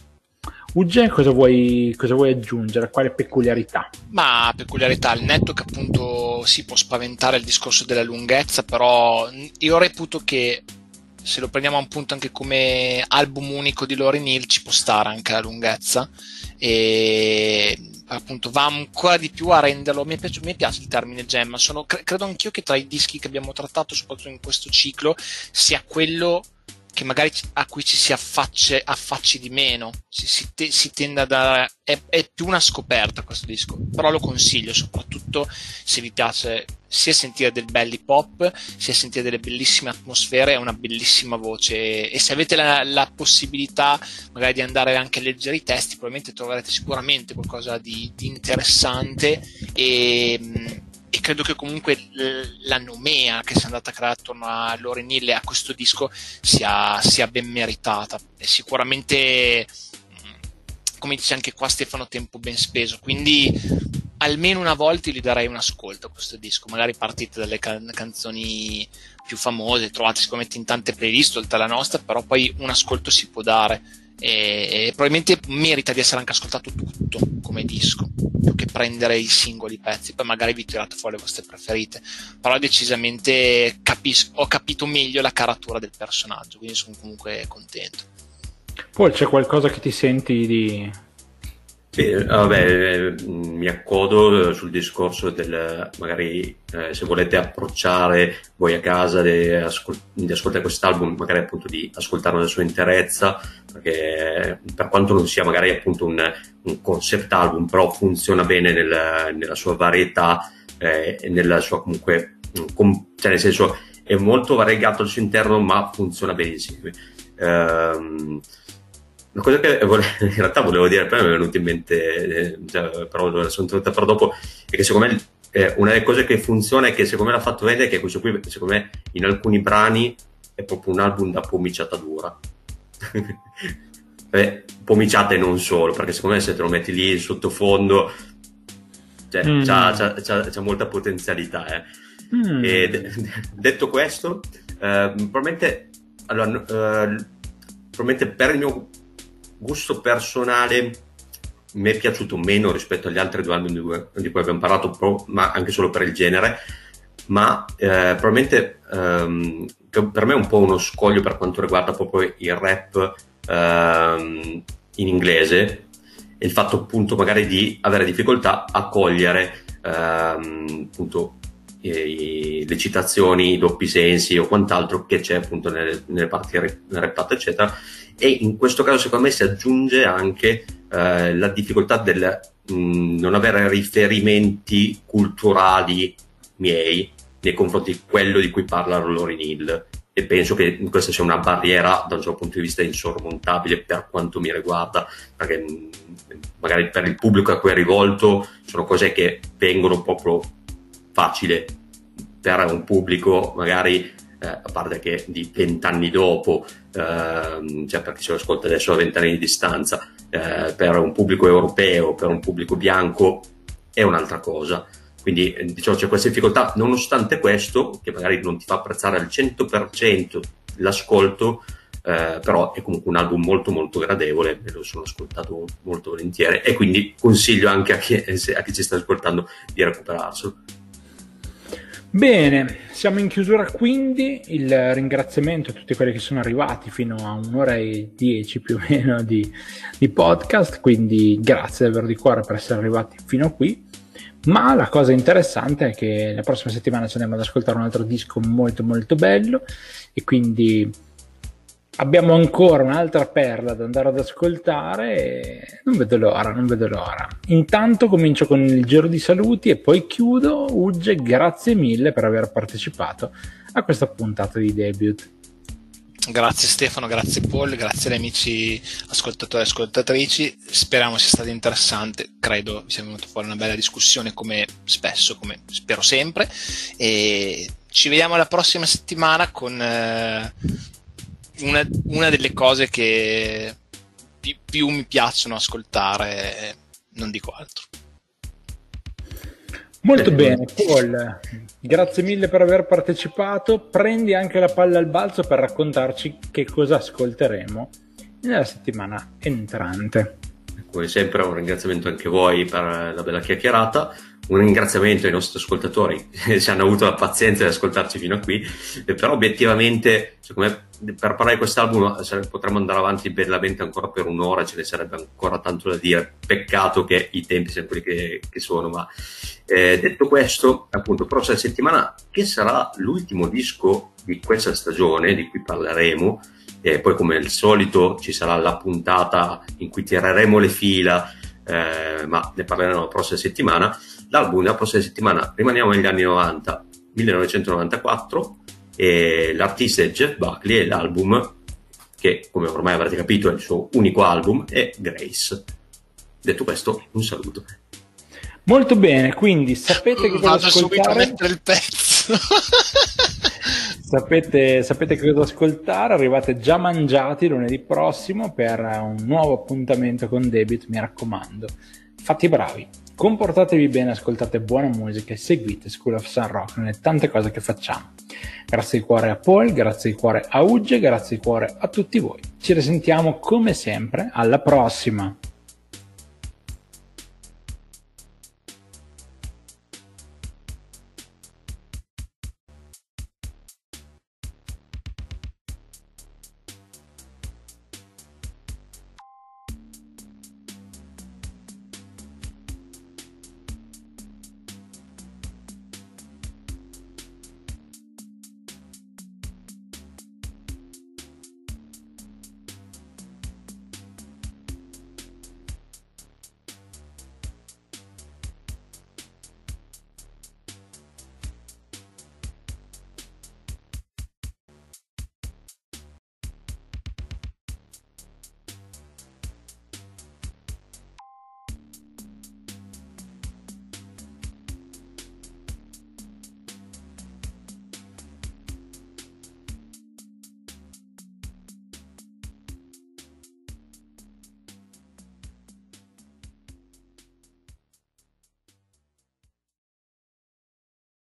Speaker 1: Ugge, cosa vuoi, cosa vuoi aggiungere? Quale peculiarità?
Speaker 2: Ma peculiarità, il netto che appunto si può spaventare il discorso della lunghezza, però io reputo che se lo prendiamo a un punto anche come album unico di Lauryn Hill ci può stare anche la lunghezza e appunto va ancora di più a renderlo mi piace, mi piace il termine gemma Sono, credo anch'io che tra i dischi che abbiamo trattato soprattutto in questo ciclo sia quello che magari a cui ci si affacci, affacci di meno, si, si, te, si tende a dare, è, è, più una scoperta questo disco, però lo consiglio soprattutto se vi piace sia sentire del belli pop, sia sentire delle bellissime atmosfere e una bellissima voce. E se avete la, la, possibilità magari di andare anche a leggere i testi probabilmente troverete sicuramente qualcosa di, di interessante e e credo che comunque la nomea che si è andata a creare attorno a Loren Hill e a questo disco sia, sia ben meritata. È sicuramente, mm, come dice anche qua Stefano, tempo ben speso. Quindi almeno una volta gli darei un ascolto a questo disco. Magari partite dalle can- canzoni più famose, trovate sicuramente in tante playlist oltre alla nostra, però poi un ascolto si può dare e, e probabilmente merita di essere anche ascoltato tutto come disco più che prendere i singoli pezzi poi magari vi tirate fuori le vostre preferite. Però decisamente capis- ho capito meglio la caratura del personaggio quindi sono comunque contento.
Speaker 1: Poi c'è qualcosa che ti senti di
Speaker 3: sì, vabbè, mi accodo sul discorso del magari eh, se volete approcciare voi a casa di, ascol- ascoltare quest'album, magari appunto di ascoltarlo nella sua interezza, perché per quanto non sia magari appunto un, un concept album, però funziona bene nel, nella sua varietà eh, nella sua comunque, com- cioè nel senso è molto variegato al suo interno, ma funziona benissimo. Um, una cosa che <laughs> in realtà volevo dire, poi mi è venuta in mente, eh, però la sono tenuta per dopo, è che secondo me eh, una delle cose che funziona e che secondo me l'ha fatto vedere è che questo qui, secondo me, in alcuni brani è proprio un album da pomiciata dura. <laughs> eh, pomiciata e non solo, perché secondo me se te lo metti lì in sottofondo, cioè, mm. c'ha, c'ha, c'ha, c'ha, molta potenzialità. Eh. Mm. E de- <laughs> detto questo, eh, probabilmente, allora, eh, probabilmente per il mio gusto personale mi è piaciuto meno rispetto agli altri due album di cui, abbiamo parlato, pro, ma anche solo per il genere, ma eh, probabilmente ehm, per me è un po' uno scoglio per quanto riguarda proprio il rap ehm, in inglese. E il fatto appunto magari di avere difficoltà a cogliere ehm, appunto i, le citazioni, i doppi sensi o quant'altro che c'è appunto nelle, nelle parti rappate eccetera. E in questo caso secondo me si aggiunge anche eh, la difficoltà del mh, mm, non avere riferimenti culturali miei nei confronti di quello di cui parla Lauryn Hill. E penso che questa sia una barriera da un certo punto di vista insormontabile per quanto mi riguarda perché mm, magari per il pubblico a cui è rivolto sono cose che vengono proprio facile per un pubblico magari eh, a parte che di vent'anni dopo, eh, cioè perché se lo ascolta adesso a vent'anni di distanza, eh, per un pubblico europeo, per un pubblico bianco è un'altra cosa. Quindi diciamo c'è questa difficoltà, nonostante questo, che magari non ti fa apprezzare al 100% l'ascolto, eh, però è comunque un album molto molto gradevole, me lo sono ascoltato molto volentieri e quindi consiglio anche a chi, a chi ci sta ascoltando di recuperarselo.
Speaker 1: Bene, siamo in chiusura quindi, il ringraziamento a tutti quelli che sono arrivati fino a un'ora e dieci più o meno di, di podcast, quindi grazie davvero di cuore per essere arrivati fino a qui. Ma la cosa interessante è che la prossima settimana ci andiamo ad ascoltare un altro disco molto molto bello e quindi abbiamo ancora un'altra perla da andare ad ascoltare e non vedo l'ora, non vedo l'ora. Intanto comincio con il giro di saluti e poi chiudo. Ugge, grazie mille per aver partecipato a questa puntata di debut.
Speaker 2: Grazie Stefano, grazie Paul, grazie agli amici ascoltatori e ascoltatrici. Speriamo sia stato interessante. Credo sia venuta fuori una bella discussione come spesso, come spero sempre. E ci vediamo la prossima settimana con eh, una, una, delle cose che più, più mi piacciono ascoltare, non dico altro.
Speaker 1: Molto bene, Paul, grazie mille per aver partecipato. Prendi anche la palla al balzo per raccontarci che cosa ascolteremo nella settimana entrante.
Speaker 3: Come sempre un ringraziamento anche a voi per la bella chiacchierata un ringraziamento ai nostri ascoltatori che hanno avuto la pazienza di ascoltarci fino a qui, però obiettivamente secondo me per parlare di quest'album potremmo andare avanti bellamente ancora per un'ora, ce ne sarebbe ancora tanto da dire, peccato che i tempi siano quelli che, che sono, ma eh, detto questo, appunto, prossima settimana che sarà l'ultimo disco di questa stagione di cui parleremo, e poi come al solito ci sarà la puntata in cui tireremo le fila, eh, ma ne parleremo la prossima settimana l'album della prossima settimana rimaniamo negli anni 90, 1994, e l'artista è Jeff Buckley e l'album, che come ormai avrete capito è il suo unico album, è Grace. Detto questo, un saluto.
Speaker 1: Molto bene, quindi sapete che cosa Vado ascoltare? subito a
Speaker 2: mettere il pezzo. <laughs>
Speaker 1: sapete, sapete che cosa ascoltare? Arrivate già mangiati lunedì prossimo per un nuovo appuntamento con Debit, mi raccomando. Fatti bravi. Comportatevi bene, ascoltate buona musica e seguite School of Sun Rock nelle tante cose che facciamo. Grazie di cuore a Paul, grazie di cuore a Ugge, grazie di cuore a tutti voi. Ci risentiamo come sempre, alla prossima!